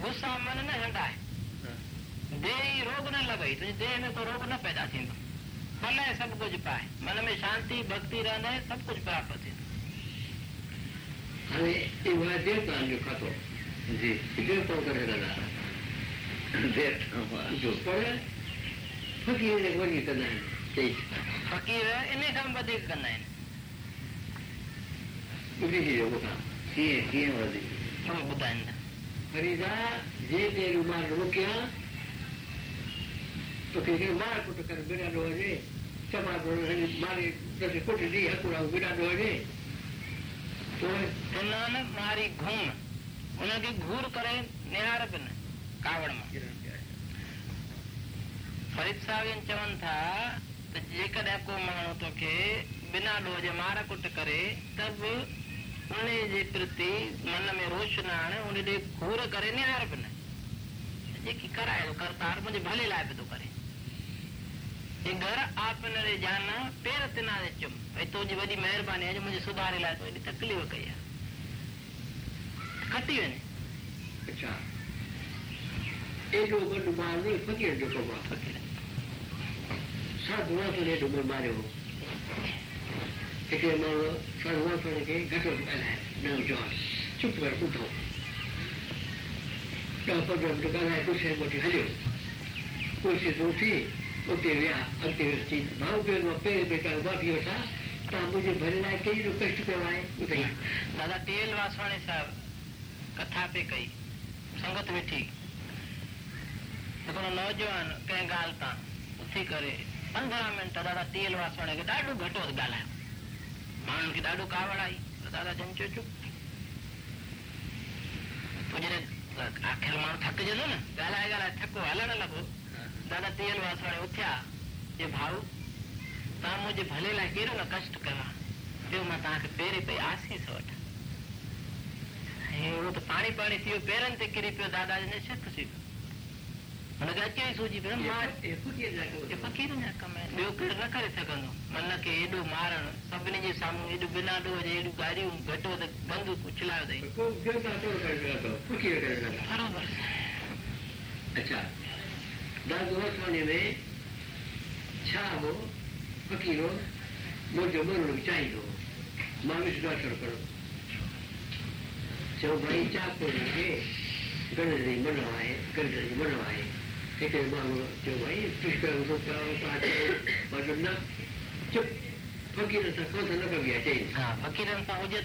गुस्सा मन न हंडाए देह ई रोग न लॻई तुंहिंजी देह में रोग न पैदा थींदो मन سب کچھ پائے पाए मन में بക്തി भक्ति سب کچھ حاصل प्राप्त وہ ایوازے تان جو کھتو جی جی تو کرے لگا دیکھو جو કે કે મારકટ કરે ને લોજે કે મારે મારે કે પોટી દિયા તો આ વિદાય દોજે ઓ નેને મારી ઘૂણ ઓને કે ઘૂર કરે નિહારક ને કાવડ માં ફરીત સાવિયં ચવન થા કે કદા કો માણો તો કે બિના લોજે મારકટ કરે તબ ઉને જી પ્રતિ મન મે રોશનાણ ઉને દે ઘૂર કરે નિહારક ને કે કરાય તો કર માર મે ભલે લાયે તો घर اپنرے जान पेर دے چم ای تو جی وڈی مہربانی اے مجھے سدھار لئی تو तकलीफ़ कई ہٹی وین اچھا ای جو بندہ وے پکن جو کو وا سد دعا उपयोगी अतिवृष्टि भाव के पेड़ बेकार उभा थी वठा तव्हां मुंहिंजे भरे लाइ कई रिक्वेस्ट कयो आहे दादा तेल वासवाणी साहिब कथा पे कई संगत वेठी हिकिड़ो नौजवान कंहिं ॻाल्हि तां उथी करे पंद्रहं मिंट तो दादा तेल वासवाणी खे ॾाढो घटि वधि ॻाल्हायो माण्हुनि खे ॾाढो कावड़ आई तो दादा जन चुप पोइ तो जॾहिं आख़िर माण्हू थकिजंदो न ॻाल्हाए ॻाल्हाए थको हलणु लॻो દાદા તેલ વાસવાળે ઉઠ્યા એ ભાવ તા મુજે ભલેલા કેરું કષ્ટ કરા તેમાં તાંક પેરે પે આશીષ વટ એવું તો પાણી પાણી થયું પેરન તે કરી પ્યો દાદાજીને શક શીખ્યું મને અત્યારે સૂજી પેલો માર એ ફકીર ને કમે ॿियो केरु न करे सघंदो मन खे एॾो मारणु सभिनी जे साम्हूं एॾो बिना ॾोह जे एॾियूं गाॾियूं घटो त बंदि उछलायो अथई बराबरि अच्छा दादोखाने में छा हो फकीर हो मुझे मरण चाहिए हो मानुष डॉक्टर करो चो भाई चा को लगे गंडी मनवाए गंडी मनवाए कहते मानो चो भाई कुछ करो तो पाओ पाते मतलब ना चो फकीर से कौन से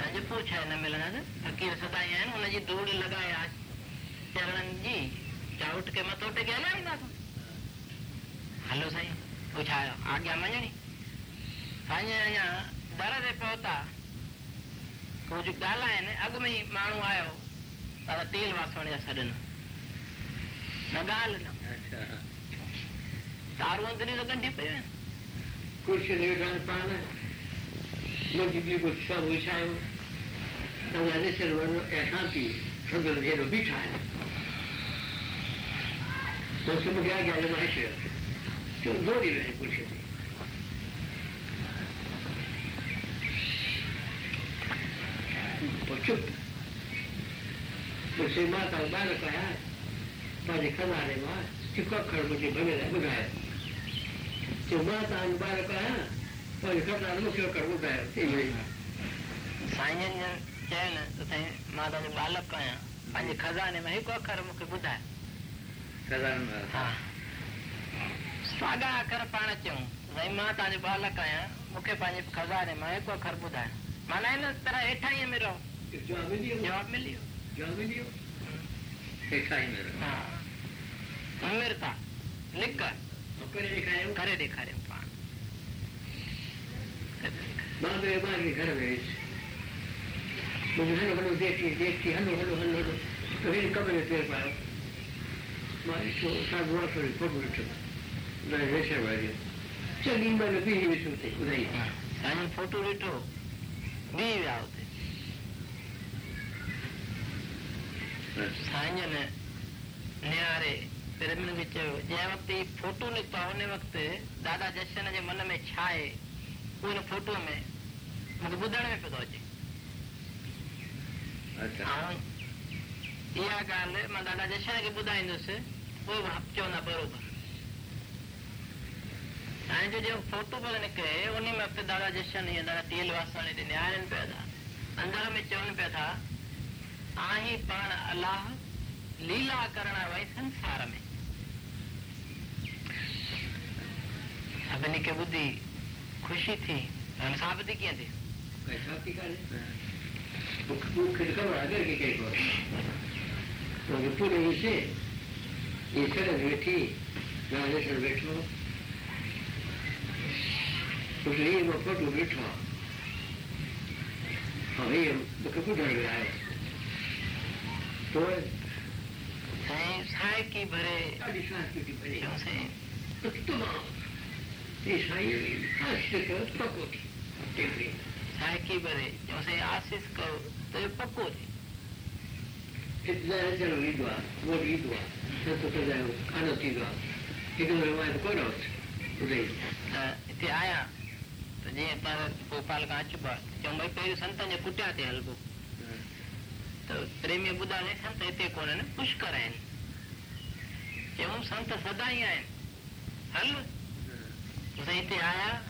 छाजे पूछा है ना मिलना था फकीर सताई है ना उन्हें जी दूर लगाया आज चरण जी चाउट के मत उठे क्या ना इंदा हेलो सही पूछा है आज क्या मजे नहीं साइन है ना दरअसल पहुंचा को जो डाला है ना अगमी मानु आया हो तारा तेल वास वाले जा सदन नगाल ना अंदरी संवादेश्वर वर्ण अशांति शब्द भेद बीठा है तो समझ आ गया महेश्वर तो दो दिन है कुछ चुप तो सीमा का बार कहा पर कमारे मां चिपक खड़ मुझे बने रहे बुझाए तो मां का अनुबार कहा पर खड़ा मुझे कर बुझाए साईं चयन त साईं मां तव्हांजो बालक आहियां पंहिंजे खज़ाने में हिकु अखर मूंखे ॿुधाए हाँ। साॻा अखर पाण चऊं साईं मां तव्हांजो बालक आहियां मूंखे पंहिंजे खज़ाने मां हिकु अखर ॿुधाए माना हिन तरह हेठाईअ में रहो जवाब मिली वियो उमिरि हाँ। करे ॾेखारियो पाण घर में निहारे चयो जंहिं वक़्तु दादा जशन जे मन में छा आहे मूंखे ॿुधण में पियो थो अचे अच्छा इहा ॻाल्हि मां दादा जशन खे ॿुधाईंदुसि पोइ चवंदा बरोबरि हाणे जो जेको फोटो पियो निकिरे उन में बि दादा जशन या दादा तेल वासवाणी ते निहारनि पिया था अंदर में चवनि पिया था आहीं पाण अलाह लीला करण वई संसार में सभिनी खे ॿुधी ख़ुशी थी हाणे साबिती कीअं थी ukirikaba ahagarika ikayikora ubuturuzi ikarabiti naje बैठो उसलिए वो पट बैठो अभी हम कभी डर गया है तो साय की भरे तो तुम ईसाई हस्त कर पकोटी સાકી બરે જોસે આશીષ કહો તો એ પક્કો રે એટલે જણ વિધવા બોલ વિધવા તો તો જાય આનો તીધવા કીધું રમાય કોનો તે આયા તો જે તારે ગોપાલ કાચબા ચંબઈ પહેર્યું સંતને કુટ્યા તે હલકો તો પ્રેમી બુદ્ધા ને સંત એતે કોને ને ખુશ કરે કે હું સંત સદાય આય હલ તો તે આયા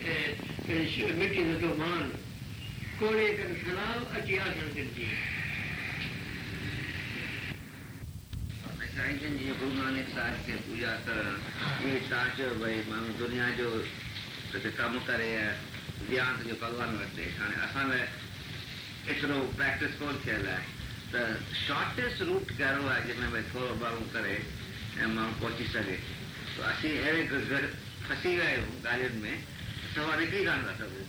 मिटी जो मान कोड़े कन सलाव अची आसन कंदी साईं जी गुरु नानक साहिब खे पूजा करणु इहे छा चयो भई दुनिया जो कमु करे ज्ञान सॼो भॻवान वटि ॾे हाणे में एतिरो प्रैक्टिस कोन थियल आहे त शॉर्टेस्ट रूट कहिड़ो आहे जंहिं में थोरो माण्हू करे ऐं माण्हू पहुची सघे असीं अहिड़े फसी विया आहियूं ॻाल्हियुनि में ස්වභාවිකයි ගන්නවා සබෝ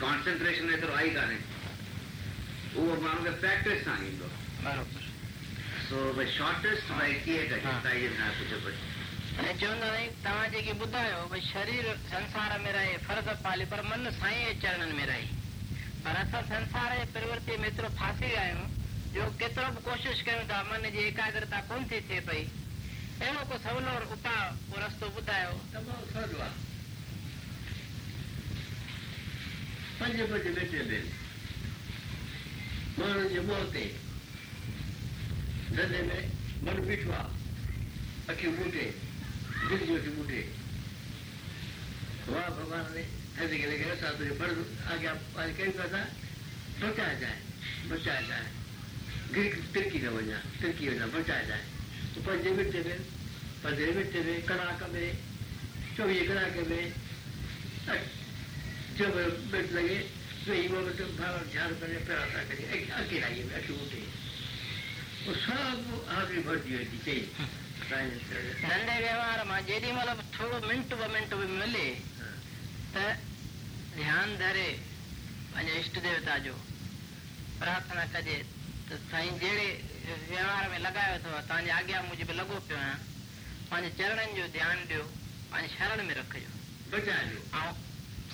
කොන්සන්ට්‍රේෂන් එක රයි ගන්න ඌව මානුගේ ප්‍රැක්ටිස් නැහින්දෝ බරොබර් so the shortest by theater exercise is not suitable अने चवंदो आहियां तव्हां जेके ॿुधायो भई शरीर संसार में रहे फर्ज़ पाले पर मन साईं जे चरणनि में रहे पर असां संसार जे प्रवृति में एतिरो फासी विया आहियूं जो केतिरो बि कोशिशि कयूं था तो मन जी एकाग्रता कोन थी थिए पई अहिड़ो को सवलो उपाउ रस्तो ॿुधायो पंजपट वेठियल आहिनि माण्हुनि जे मुंहं ते धंधे में मन बीठो आहे अखियूं मूटे दिलि जूं अखियूं मूटे वाह भॻवान ने ऐसे के लेकर साथ में पढ़ आगे आप आज कहीं पता बचाया जाए बचाया जाए गिर तिरकी न वजह तिरकी वजह बचाया जाए तो पंजे मिट्टे में पंद्रह मिट्टे में कड़ाक में चौबीस कड़ाके में नंढे व्यवहार मां जेॾी महिल त ध्यानु धरे पंहिंजे इष्ट देवता जो प्रार्थना कजे त साईं जहिड़े व्यवहार में लॻायो अथव तव्हांजे आॻियां मुझि बि लॻो पियो आहियां पंहिंजे चरणनि जो ध्यानु ॾियो पंहिंजे शरण में रखिजो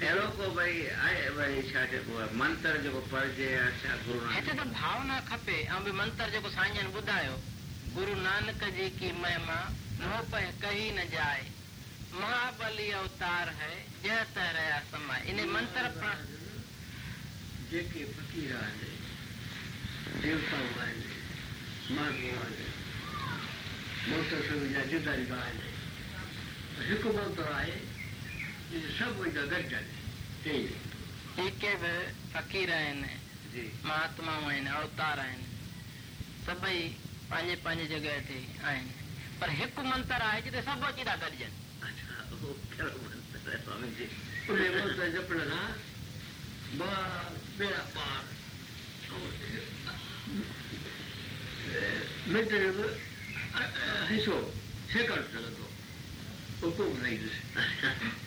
પેલો કો ભાઈ આ ભાઈ છાટે કો મંતર જેકો પરજે અચ્છા ગુરુ નાનક એટલે ભાવના ખપે આ બી મંતર જેકો સાંજન ॿुधायो गुरु नानक जी की महिमा मुंह पे कही न जाए महाबली अवतार है जय तरह समा इन मंत्र पर जेके फकीर आने देवता आने मागी आने मोटर सुविधा जुदा जुदा आने हिकु मंत्र तो आहे सबुद दर्जन जेके बि फ़कीर आहिनि महात्माऊं अवतार आहिनि सभई पंहिंजे पंहिंजे जॻह ते पर हिकु मंत्र आहे जिते सभु अची था गॾिजनि मिट जो हिसो सेकंड हलंदो हुकुम न ईंदुसि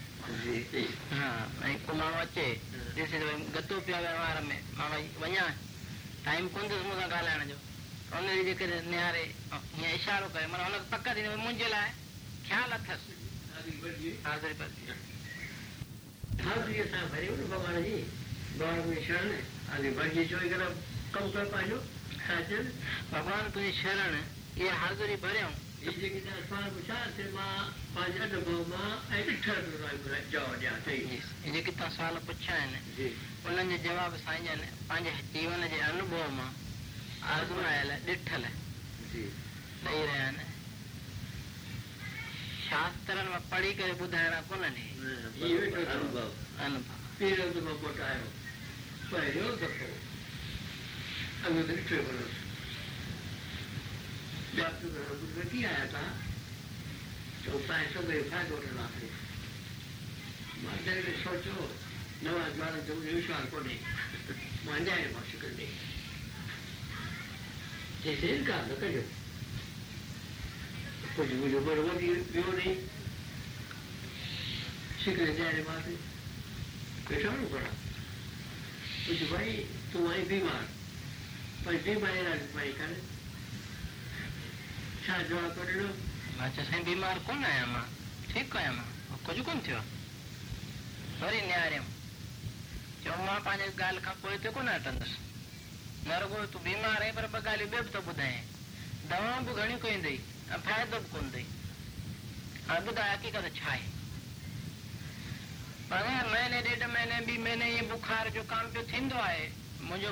अचे गद्दो पिया व्यवहार में मां वञा टाइम कोन अथसि मूंसां ॻाल्हाइण जो इशारो करे मुंहिंजे लाइ ख़्यालु अथसि भॻवान तुंहिंजी शरण इहा हाज़ुरी भरियऊं मां पढ़ी करे ॿुधाइणा कोन जो आपके घर में बेटी आया था तो पैसों में फायदो लाते માતાએ સોચો નવા દ્વારા જવું વિશ્વાસ કોને માંડ્યા એમાં શુકર દે જે શરીર કામ ન કરજો પછી બીજો બરોબર ગયો નહીં શીખરે ત્યારે માથે બેઠાણું કરા પછી ભાઈ તું અહીં બીમાર પછી બીમાર એના ભાઈ કરે मां ठीक आहियां मां कुझु कोन थियो मां पंहिंजी ॻाल्हि खां पोइ हटंदसि न रुगो आहीं हाणे हक़ीक़त छा आहे महीने ॾेढ महीने मुंहिंजो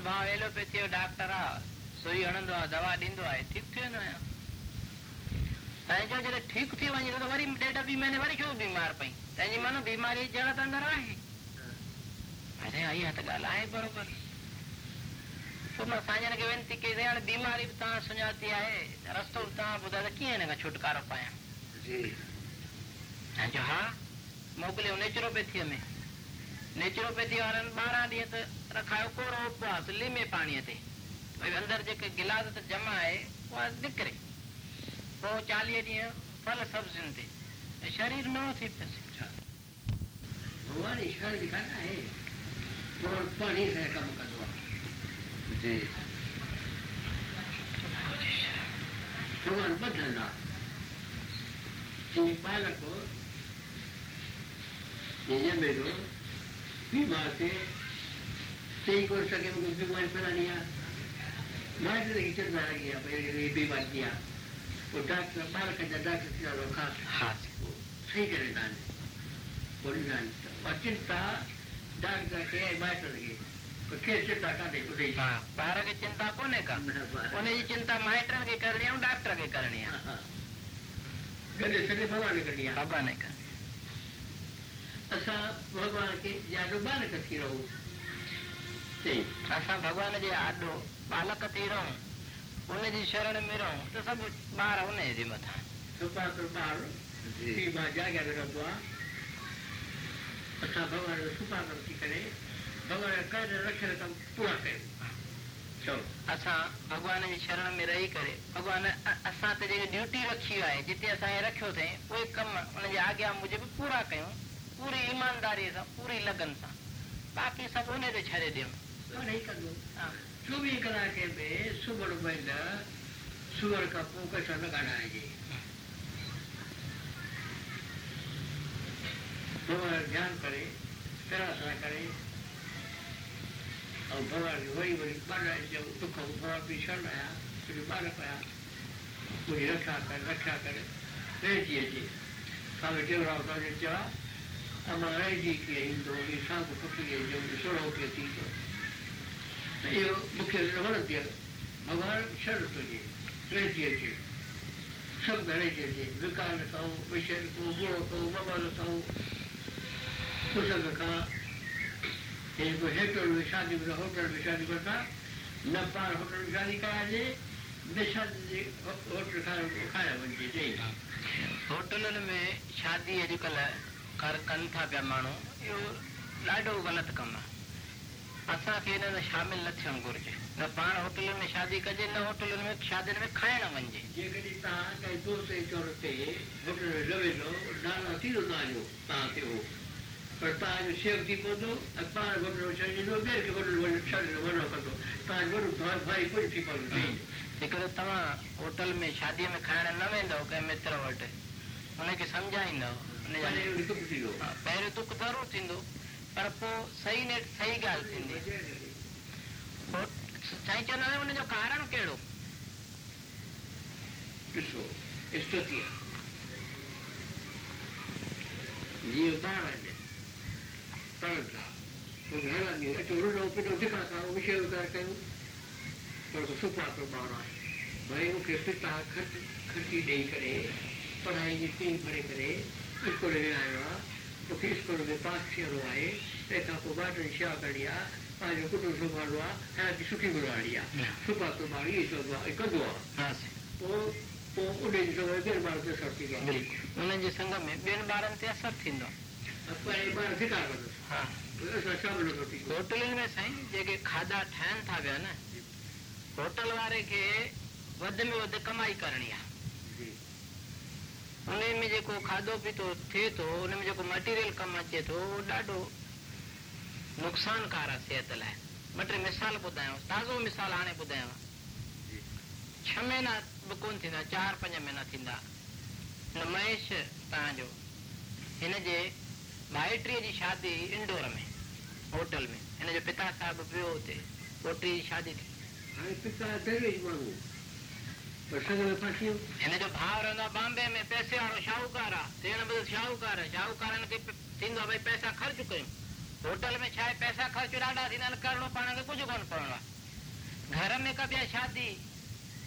भाउ डॉक्टर आहे दवा ॾींदो आहे ठीकु थी वेंदो पंहिंजो जॾहिं थी वञे थो तो वरी ॾेढ ॿी वरी छो बीमार पई तंहिंजी मानो बीमारी जड़ त अंदरि आहे अरे इहा त ॻाल्हि आहे बरोबरि पोइ मां साईं खे वेनती कई साईं बीमारी बि तव्हां सुञाती आहे रस्तो बि तव्हां ॿुधायो त कीअं हिन खां छुटकारो पायां तव्हांजो हा मोकिलियो नेचुरोपैथीअ में नेचुरोपैथी वारनि ॿारहं ॾींहं त रखायो कोरो उपवास लीमे पाणीअ ते भई अंदरि गिलास जमा आहे उहा निकिरे પહોંચાડીએ ફલ सब्ज शरीर में थी तो भगवान ईश्वर दिखाना है समर्पण ही है कम करवा जी ભગવાન બધાના એ બાળકો જે મેળો બીમાર છે सही कर सके बीमारी फैला दिया मारे किचन तो मारा गया बीमार किया वो दांत हाँ। में बाल का दांत इतना रोका हाथ को सही करे दान बोली दान अचिंता दान करके बात लगी बारह की चिंता कोने का कोने जी चिंता माइटर की करनी है हाँ। डॉक्टर की करनी है गले सड़े भगवान ने करनी है भगवान ने करनी असां भॻवान खे ॾाढो बालक थी रहूं असां भॻवान जे आॾो बालक थी रहूं शरण में रहूं असां भॻवान जी शरण में रही करे भॻवान असां त जेके ड्यूटी रखी आहे जिते असां रखियो अथई उहे कम उन आज्ञा मुजिब पूरा कयूं पूरी ईमानदारीअ सां पूरी लगन सां बाक़ी सभु उन ते छॾे ॾियूं चौबीस घंटे में सुबह बंद सुअर का मुंह कसा लगाना है जी करे तरासना करे और भगवान की बड़ी बड़ी माना जब दुख भगवान भी शरण आया फिर बालक आया मुझे रक्षा कर रक्षा करे भेज दिए स्वामी टेवराव स्वामी चला हमारे जी के हिंदुओं की सांप पकड़ी है जो सुरों थी तो इहो मूंखे अचे सभु विकारो न पाणी होटल माण्हू इहो ॾाढो ग़लति कमु आहे असांखे शामिल न थियणु घुरिजे न पाण होटलुनि में शादी कजे न होटलुनि में जेकॾहिं तव्हां होटल में शादीअ में खाइण न वेंदव कंहिं मित्र वटि हुनखे समुझाईंदव पहिरियों दुख ज़रूरु थींदो पर et saai gaal её Bitростie chai cha now hain wade ukanna jaji kihaa rara n kaedou. processing sot, estatiyah, verliertarINEShin Episcopul de Pax e și Roae, pe capobatul și Abelia, a făcut o jumă lua, a de sutivul alia. Supa tu mari, e jumă, e că doa. O, o, unde e jumă, e bine bară de sortindu. Unde e jumă, e bine bară de sortindu. Apoi e bară de cargă e e- de sortindu. Hotel în mesaj, de că khada thain thavea, na? Hotel vare că vădă-mi vădă kamai karniya. Hotel उन में जेको खाधो पीतो थिए थो अचे थो नुक़सानकार आहे सिहत लाइ ॿ टे मिसाल ॿुधायां ताज़ो मिसाल हाणे ॿुधायांव छह महीना बि कोन थींदा चार पंज महीना थींदा महेश तव्हांजो हिन जे माइटीअ जी इंडोर में होटल में हिन जो पिता साहिब ॿियो हुते पोटी जी शादी थी વશંગળે પાછ્યું કેને ભારના બાంబే મે પૈસે વાળો શાહુકાર આ તેન બધું શાહુકાર છે શાહુકારને કે થીનો ભાઈ પૈસા ખર્ચ કે હોટેલ મે છાય પૈસા ખર્ચે દાડા થીન કરણો પાણ કે કુજ કોન પાણ ઘર મે કદીયા શાદી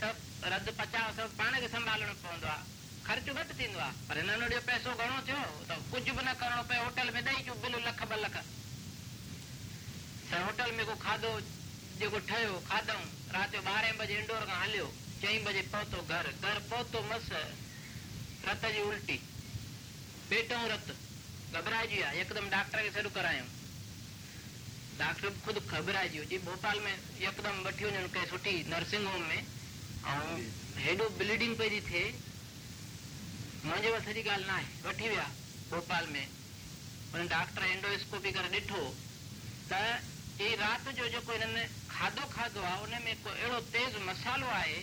તબ રદ પચાસ પાણ કે સંભાળણ પંદવા ખર્ચ વટ થીનવા પર એનો પૈસો ઘણો થયો તો કુજ ભી ન કરણો પે હોટેલ મે નઈ જો બિલ લખ બલક સર હોટેલ મે કો ખાદો જે કો ઠાયો ખાદો રાતે 12 બજે ઇન્ડોર કા હલે चईं बजे पहुतो घर घर पहुतो मस रत जी उल्टी बेटऊं रत घबराइजी विया यकदमि डॉक्टर खे सॾु करायूं डॉक्टर ख़ुदि घबराइजी वियो जी भोपाल में यकदमि वठी वञनि कंहिं सुठी नर्सिंग होम में ऐं हेॾो ब्लीडिंग पई थी थिए मुंहिंजे वस जी ॻाल्हि न आहे वठी विया भोपाल में हुन डॉक्टर एंडोस्कोपी करे ॾिठो त हे राति जो जेको हिननि खाधो खाधो आहे उन में को अहिड़ो तेज़ मसालो आहे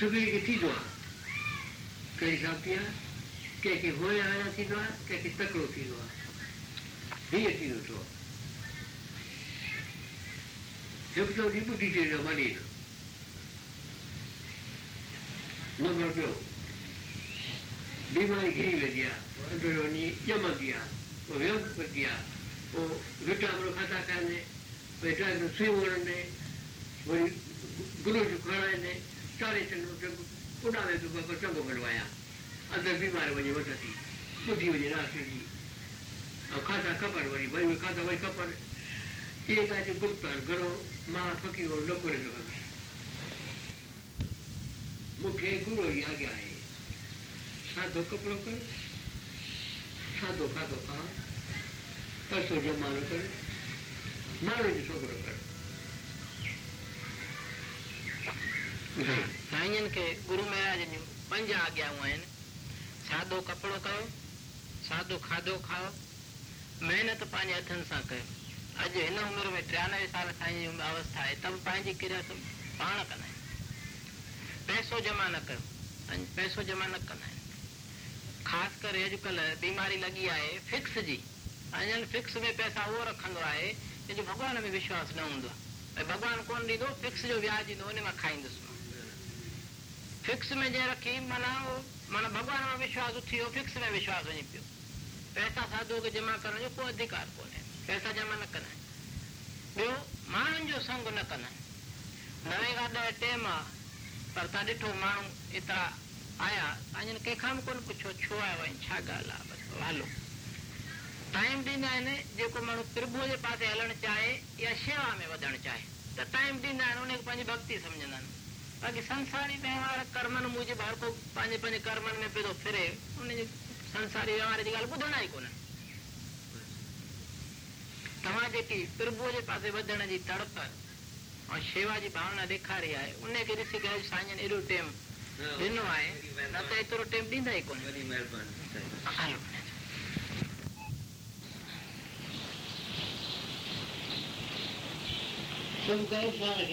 सभी के ठीक हो कई साथिया के के होए आया थी ना के के तकलो थी ना भी ये थी तो जब जो भी बुद्धि के जो मानी ना मन में जो बीमारी के लिए दिया और जो नहीं जम गया वो व्यंग कर दिया वो रुटा मरो खाता करने सारे चंड जग पुटावे तो बाबा बनवाया अंदरि बीमार वञे वठंदी ॿुधी वञे राति जी ऐं खाधा ख़बर वरी वरी खाधा वरी ख़बर इहे तव्हांजो गुप्तार घणो मां फकी हो न करे सघंदुसि मूंखे गुरु ई आॻियां आहे सादो कपिड़ो कर सादो खाधो खा परसो जमानो कर माण्हू जो छोकिरो कर साईं खे गुरु महाराज जूं पंज आज्ञाऊं आहिनि सादो कपिड़ो कयो सादो खाधो खाओ महिनत पंहिंजे हथनि सां कयो अॼु हिन उमिरि में टियानवे साल साईं जी अवस्था आहे त बि पंहिंजी किरिया पाण कंदा आहिनि पैसो जमा न कयो पैसो जमा न कंदा आहिनि ख़ासि करे अॼुकल्ह बीमारी लॻी आहे फिक्स जी फिक्स में पैसा उहो रखंदो आहे जंहिंजो भॻवान में विश्वासु न हूंदो आहे ऐं भॻवान कोन ॾींदो फिक्स जो व्याजु ईंदो हुन मां खाईंदुसि फिक्स में जे रखी माना माना भगवान में विश्वास थी फिक्स में विश्वास वञे पियो पैसा साधू खे जमा करण जो को अधिकार कोन्हे पैसा जमा न कंदा आहिनि ॿियो जो संग न कंदा नवे का ॾह टेम पर तव्हां ॾिठो माण्हू एतिरा आया तव्हांजनि कंहिंखां बि कोन पुछियो छो आयो आहिनि छा ॻाल्हि आहे बसि हलो टाइम ॾींदा आहिनि जेको माण्हू प्रभुअ जे पासे हलणु चाहे या शेवा में वधणु चाहे त टाइम ॾींदा आहिनि उनखे पंहिंजी भक्ति सम्झंदा बाक़ी संसारी व्यवहार कर्मनि मुंहिंजे हर को पंहिंजे पंहिंजे कर्मनि में पियो थो फिरे उन जे संसारी व्यवहार जी ॻाल्हि ॿुधंदा ई कोन्हनि तव्हां जेकी प्रभुअ जे तड़प ऐं शेवा जी भावना ॾेखारी आहे उनखे ॾिसी करे साईं एॾो टेम ॾिनो आहे न त एतिरो टेम ॾींदा ई कोन महिरबानी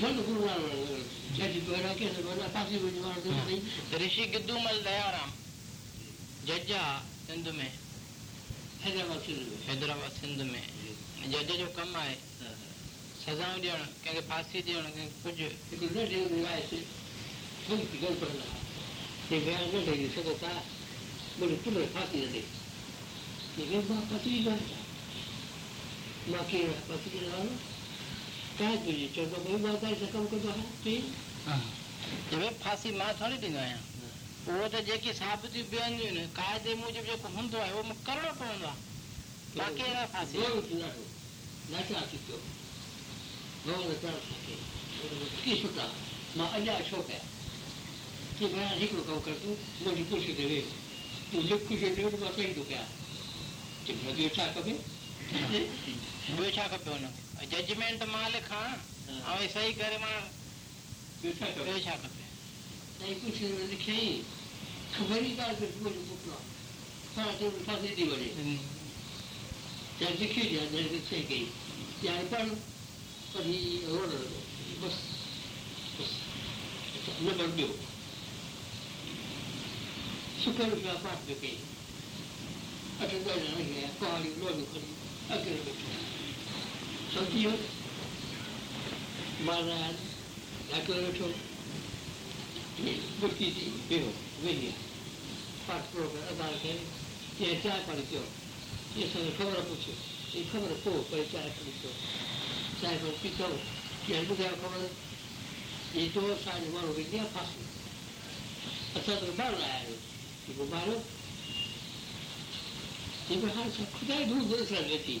ਮਨ ਗੁਰੂਆਂ ਜੱਜ ਦੁਆਰਾ ਕੇ ਸਰਵਨਾ ਪਾਸੇ ਵਿੱਚ ਮਾਰ ਦੇ ਨਹੀਂ ਰਿਸ਼ੀ ਗਿੱਦੂ ਮਲ ਦਇਆਰਾਮ ਜੱਜਾ ਸਿੰਧ ਮੇ ਹੈਦਰਾਬਾਦ ਸਿੰਧ ਮੇ ਹੈਦਰਾਬਾਦ ਸਿੰਧ ਮੇ ਜੱਜ ਜੋ ਕੰਮ ਆਏ ਸਜ਼ਾ ਦੇਣ ਕਿ ਫਾਸੀ ਦੇਣ ਕਿ ਕੁਝ ਕਿ ਨਾ ਦੇ ਨਾ ਆਏ ਸੀ ਕੋਈ ਕਿ ਗੱਲ ਪਰ ਨਾ ਤੇ ਵੇਰ ਨਾ ਦੇ ਨਹੀਂ ਸਕੋ ਤਾਂ ਬੋਲੇ ਤੂੰ ਮੇ ਫਾਸੀ ਦੇ ਦੇ ਕਿ ਵੇ ਬਾ کا ته چا دوه وے تا کم ڪندو آهي ٺي ها جيڪو فاسي ما ٿوري ڏينو آهي پر ته جيڪي ثابتي بينجي نه قاعدي موجب جيڪو هندو जजमेंट maalik hai, ऐं सही करे मां kapa tare guidelines? KNOWON KALINIRSASWA KAPHARA IHI, ho truly ps સતીઓ મહારાજ દાખલો બેઠો દુઃખીથી ભેગો વૈયા પાસપોર્ટ અધાર કરે ત્યાં ચા પણ ગયો એ સમય ખબર પૂછ્યો એ ખબર પો પછી ચા પીધો ચા પણ પીધો ત્યાં બધા ખબર એ તો સાંજ મારો વિદ્યા ફાંસું અથવા તો બહાર લાવ્યો એ બહાર એ બહાર ખુદાય દૂર દૂર રહેતી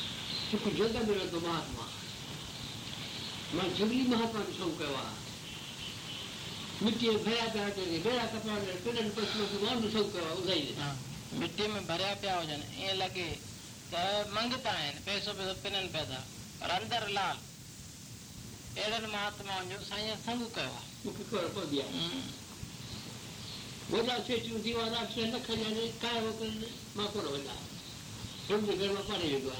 सुख जग में रहो महात्मा मां जंगली महात्मा जो शौक़ु कयो आहे मिटीअ में भया पिया हुजनि भया कपिड़ा शौक़ु कयो आहे ॿुधाई मिटीअ में भरिया पिया हुजनि ईअं लॻे त मंगता आहिनि पैसो पैसो पिननि पिया था पर अंदर लाल अहिड़नि महात्माउनि जो साईं संग कयो आहे मां कोन वञा घर मां पाणी वेंदो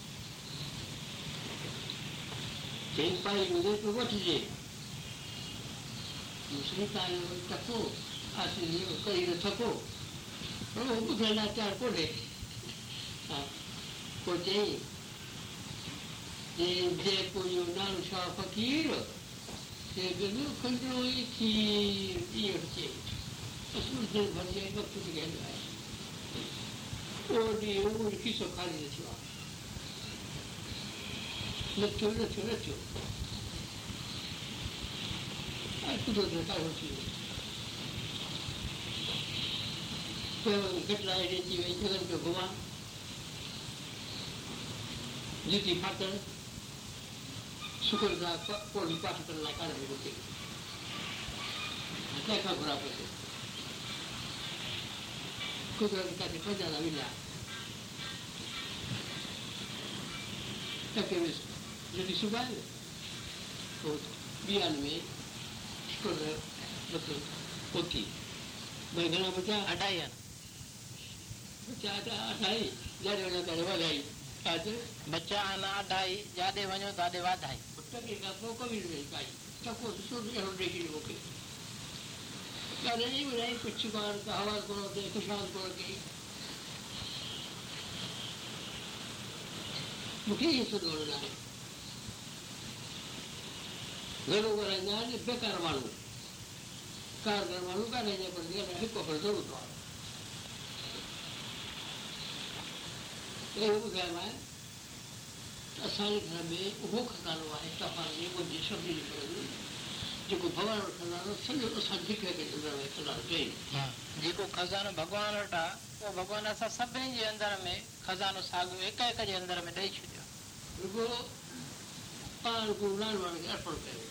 先輩の列を知事に、先輩のたこ、足に置かれるたこ、そのおくがなったらこれ、あ、こっちに、で、で、こういうなるしゃあかきいる、で、で、で、こんなのいき、いよし、あ、そういうふうに、ばんじゃいばくつけんない。おりおりきそかりですわ。ڏکيو ته چڱو چيو ائين کدو ته پاڻي وڌي ٿو ته ڪهڙو گوا ليتي پاتن شڪر جا سڀ کان پاهه تي لکاري ڏي ٿي اٿي जो कि सुबह है तो बयान में मतलब होती भाई घना बच्चा हटाया बच्चा हटाई જ્યારે વણો ત્યારે વધાઈ આજે બચ્ચા આના અઢાઈ જાદે વણો તાદે વધાઈ ટકે કાપો કમી રહી કાઈ ટકો સુર ને હમ દેખી ઓકે ત્યારે એ બધાય કુછ બાર હવાલ કરો કે ખુશાલ કરો કે मुझे ये सुन बोलना है भेड़ो घर आई आज बेकार मानू कार घर मानू का नहीं है पर ये ना हिप्पो पर जरूर तो ये वो क्या है मैं घर में वो खतरा हुआ है तब आज ये वो जिसको भी नहीं पड़ेगा जिसको भगवान और खतरा हो सब जो सब दिख रहे हैं जिसमें वो खतरा जाए अंदर में अंदर में अर्पण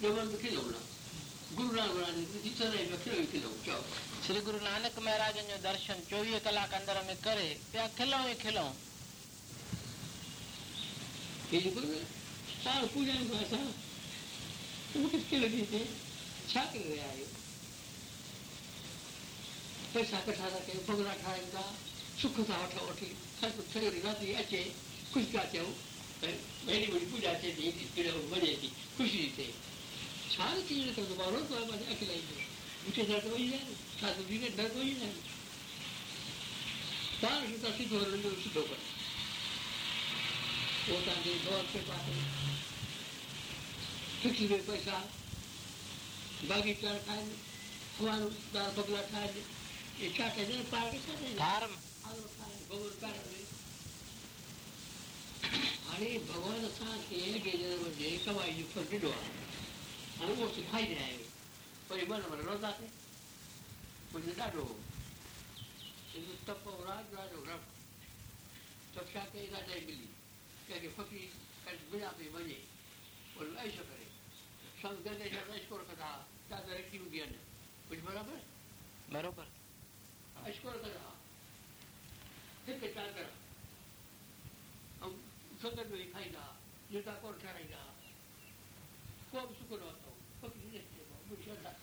जबरन में खिलवना गुरु नानक महाराज इतने में खिलवी खिलव चओ श्री गुरु नानक महाराज जो दर्शन चोवीह कलाक अंदर में करे पिया खिलऊं ई खिलऊं हे गुरु सार पूजा में असां मूंखे खिल थी थिए छा करे रहिया आहियो पैसा कठा था कयूं भगला ठाहिनि था सुख था वठो वठी ख़र्च सॼो राति अचे ख़ुशि था थियूं वरी वरी पूजा अचे थी मज़े थी ख़ुशी थी थिए सारे चीज़ें तो दोबारा तो हमारे अकेलाई में उठे दर्द हो जाए साधु जी के दर्द हो जाए तार सुधा सिद्ध हो रहे हैं सिद्ध होकर वो तांगे दौर से बात है फिक्स में पैसा बाकी चार खाए हमारे दाल बगला खाए ये चाटे जन पार के चाटे फार्म गोबर पार आणि भगवान असा हे गेल्यावर जे कमाई फरटी डोळा हाणे उहो सिखाई रहिया आहियूं वरी ॿ नंबर रहंदासीं मुंहिंजो ॾाढो मुंहिंजो तप राज ॾाढो रब तपशा खे ॾाढाई मिली कंहिंखे फ़कीर कंहिं बिना पई वञे पोइ ऐशो करे संग गंदे जा ऐशकोर कंदा ॾाढा रखी हूंदी आहिनि कुझु बराबरि बराबरि ऐशकोर कंदा हिकु चादर ऐं संगत में खाईंदा जुता कोन ठहिराईंदा को बि सुकुन वरितो कुठलं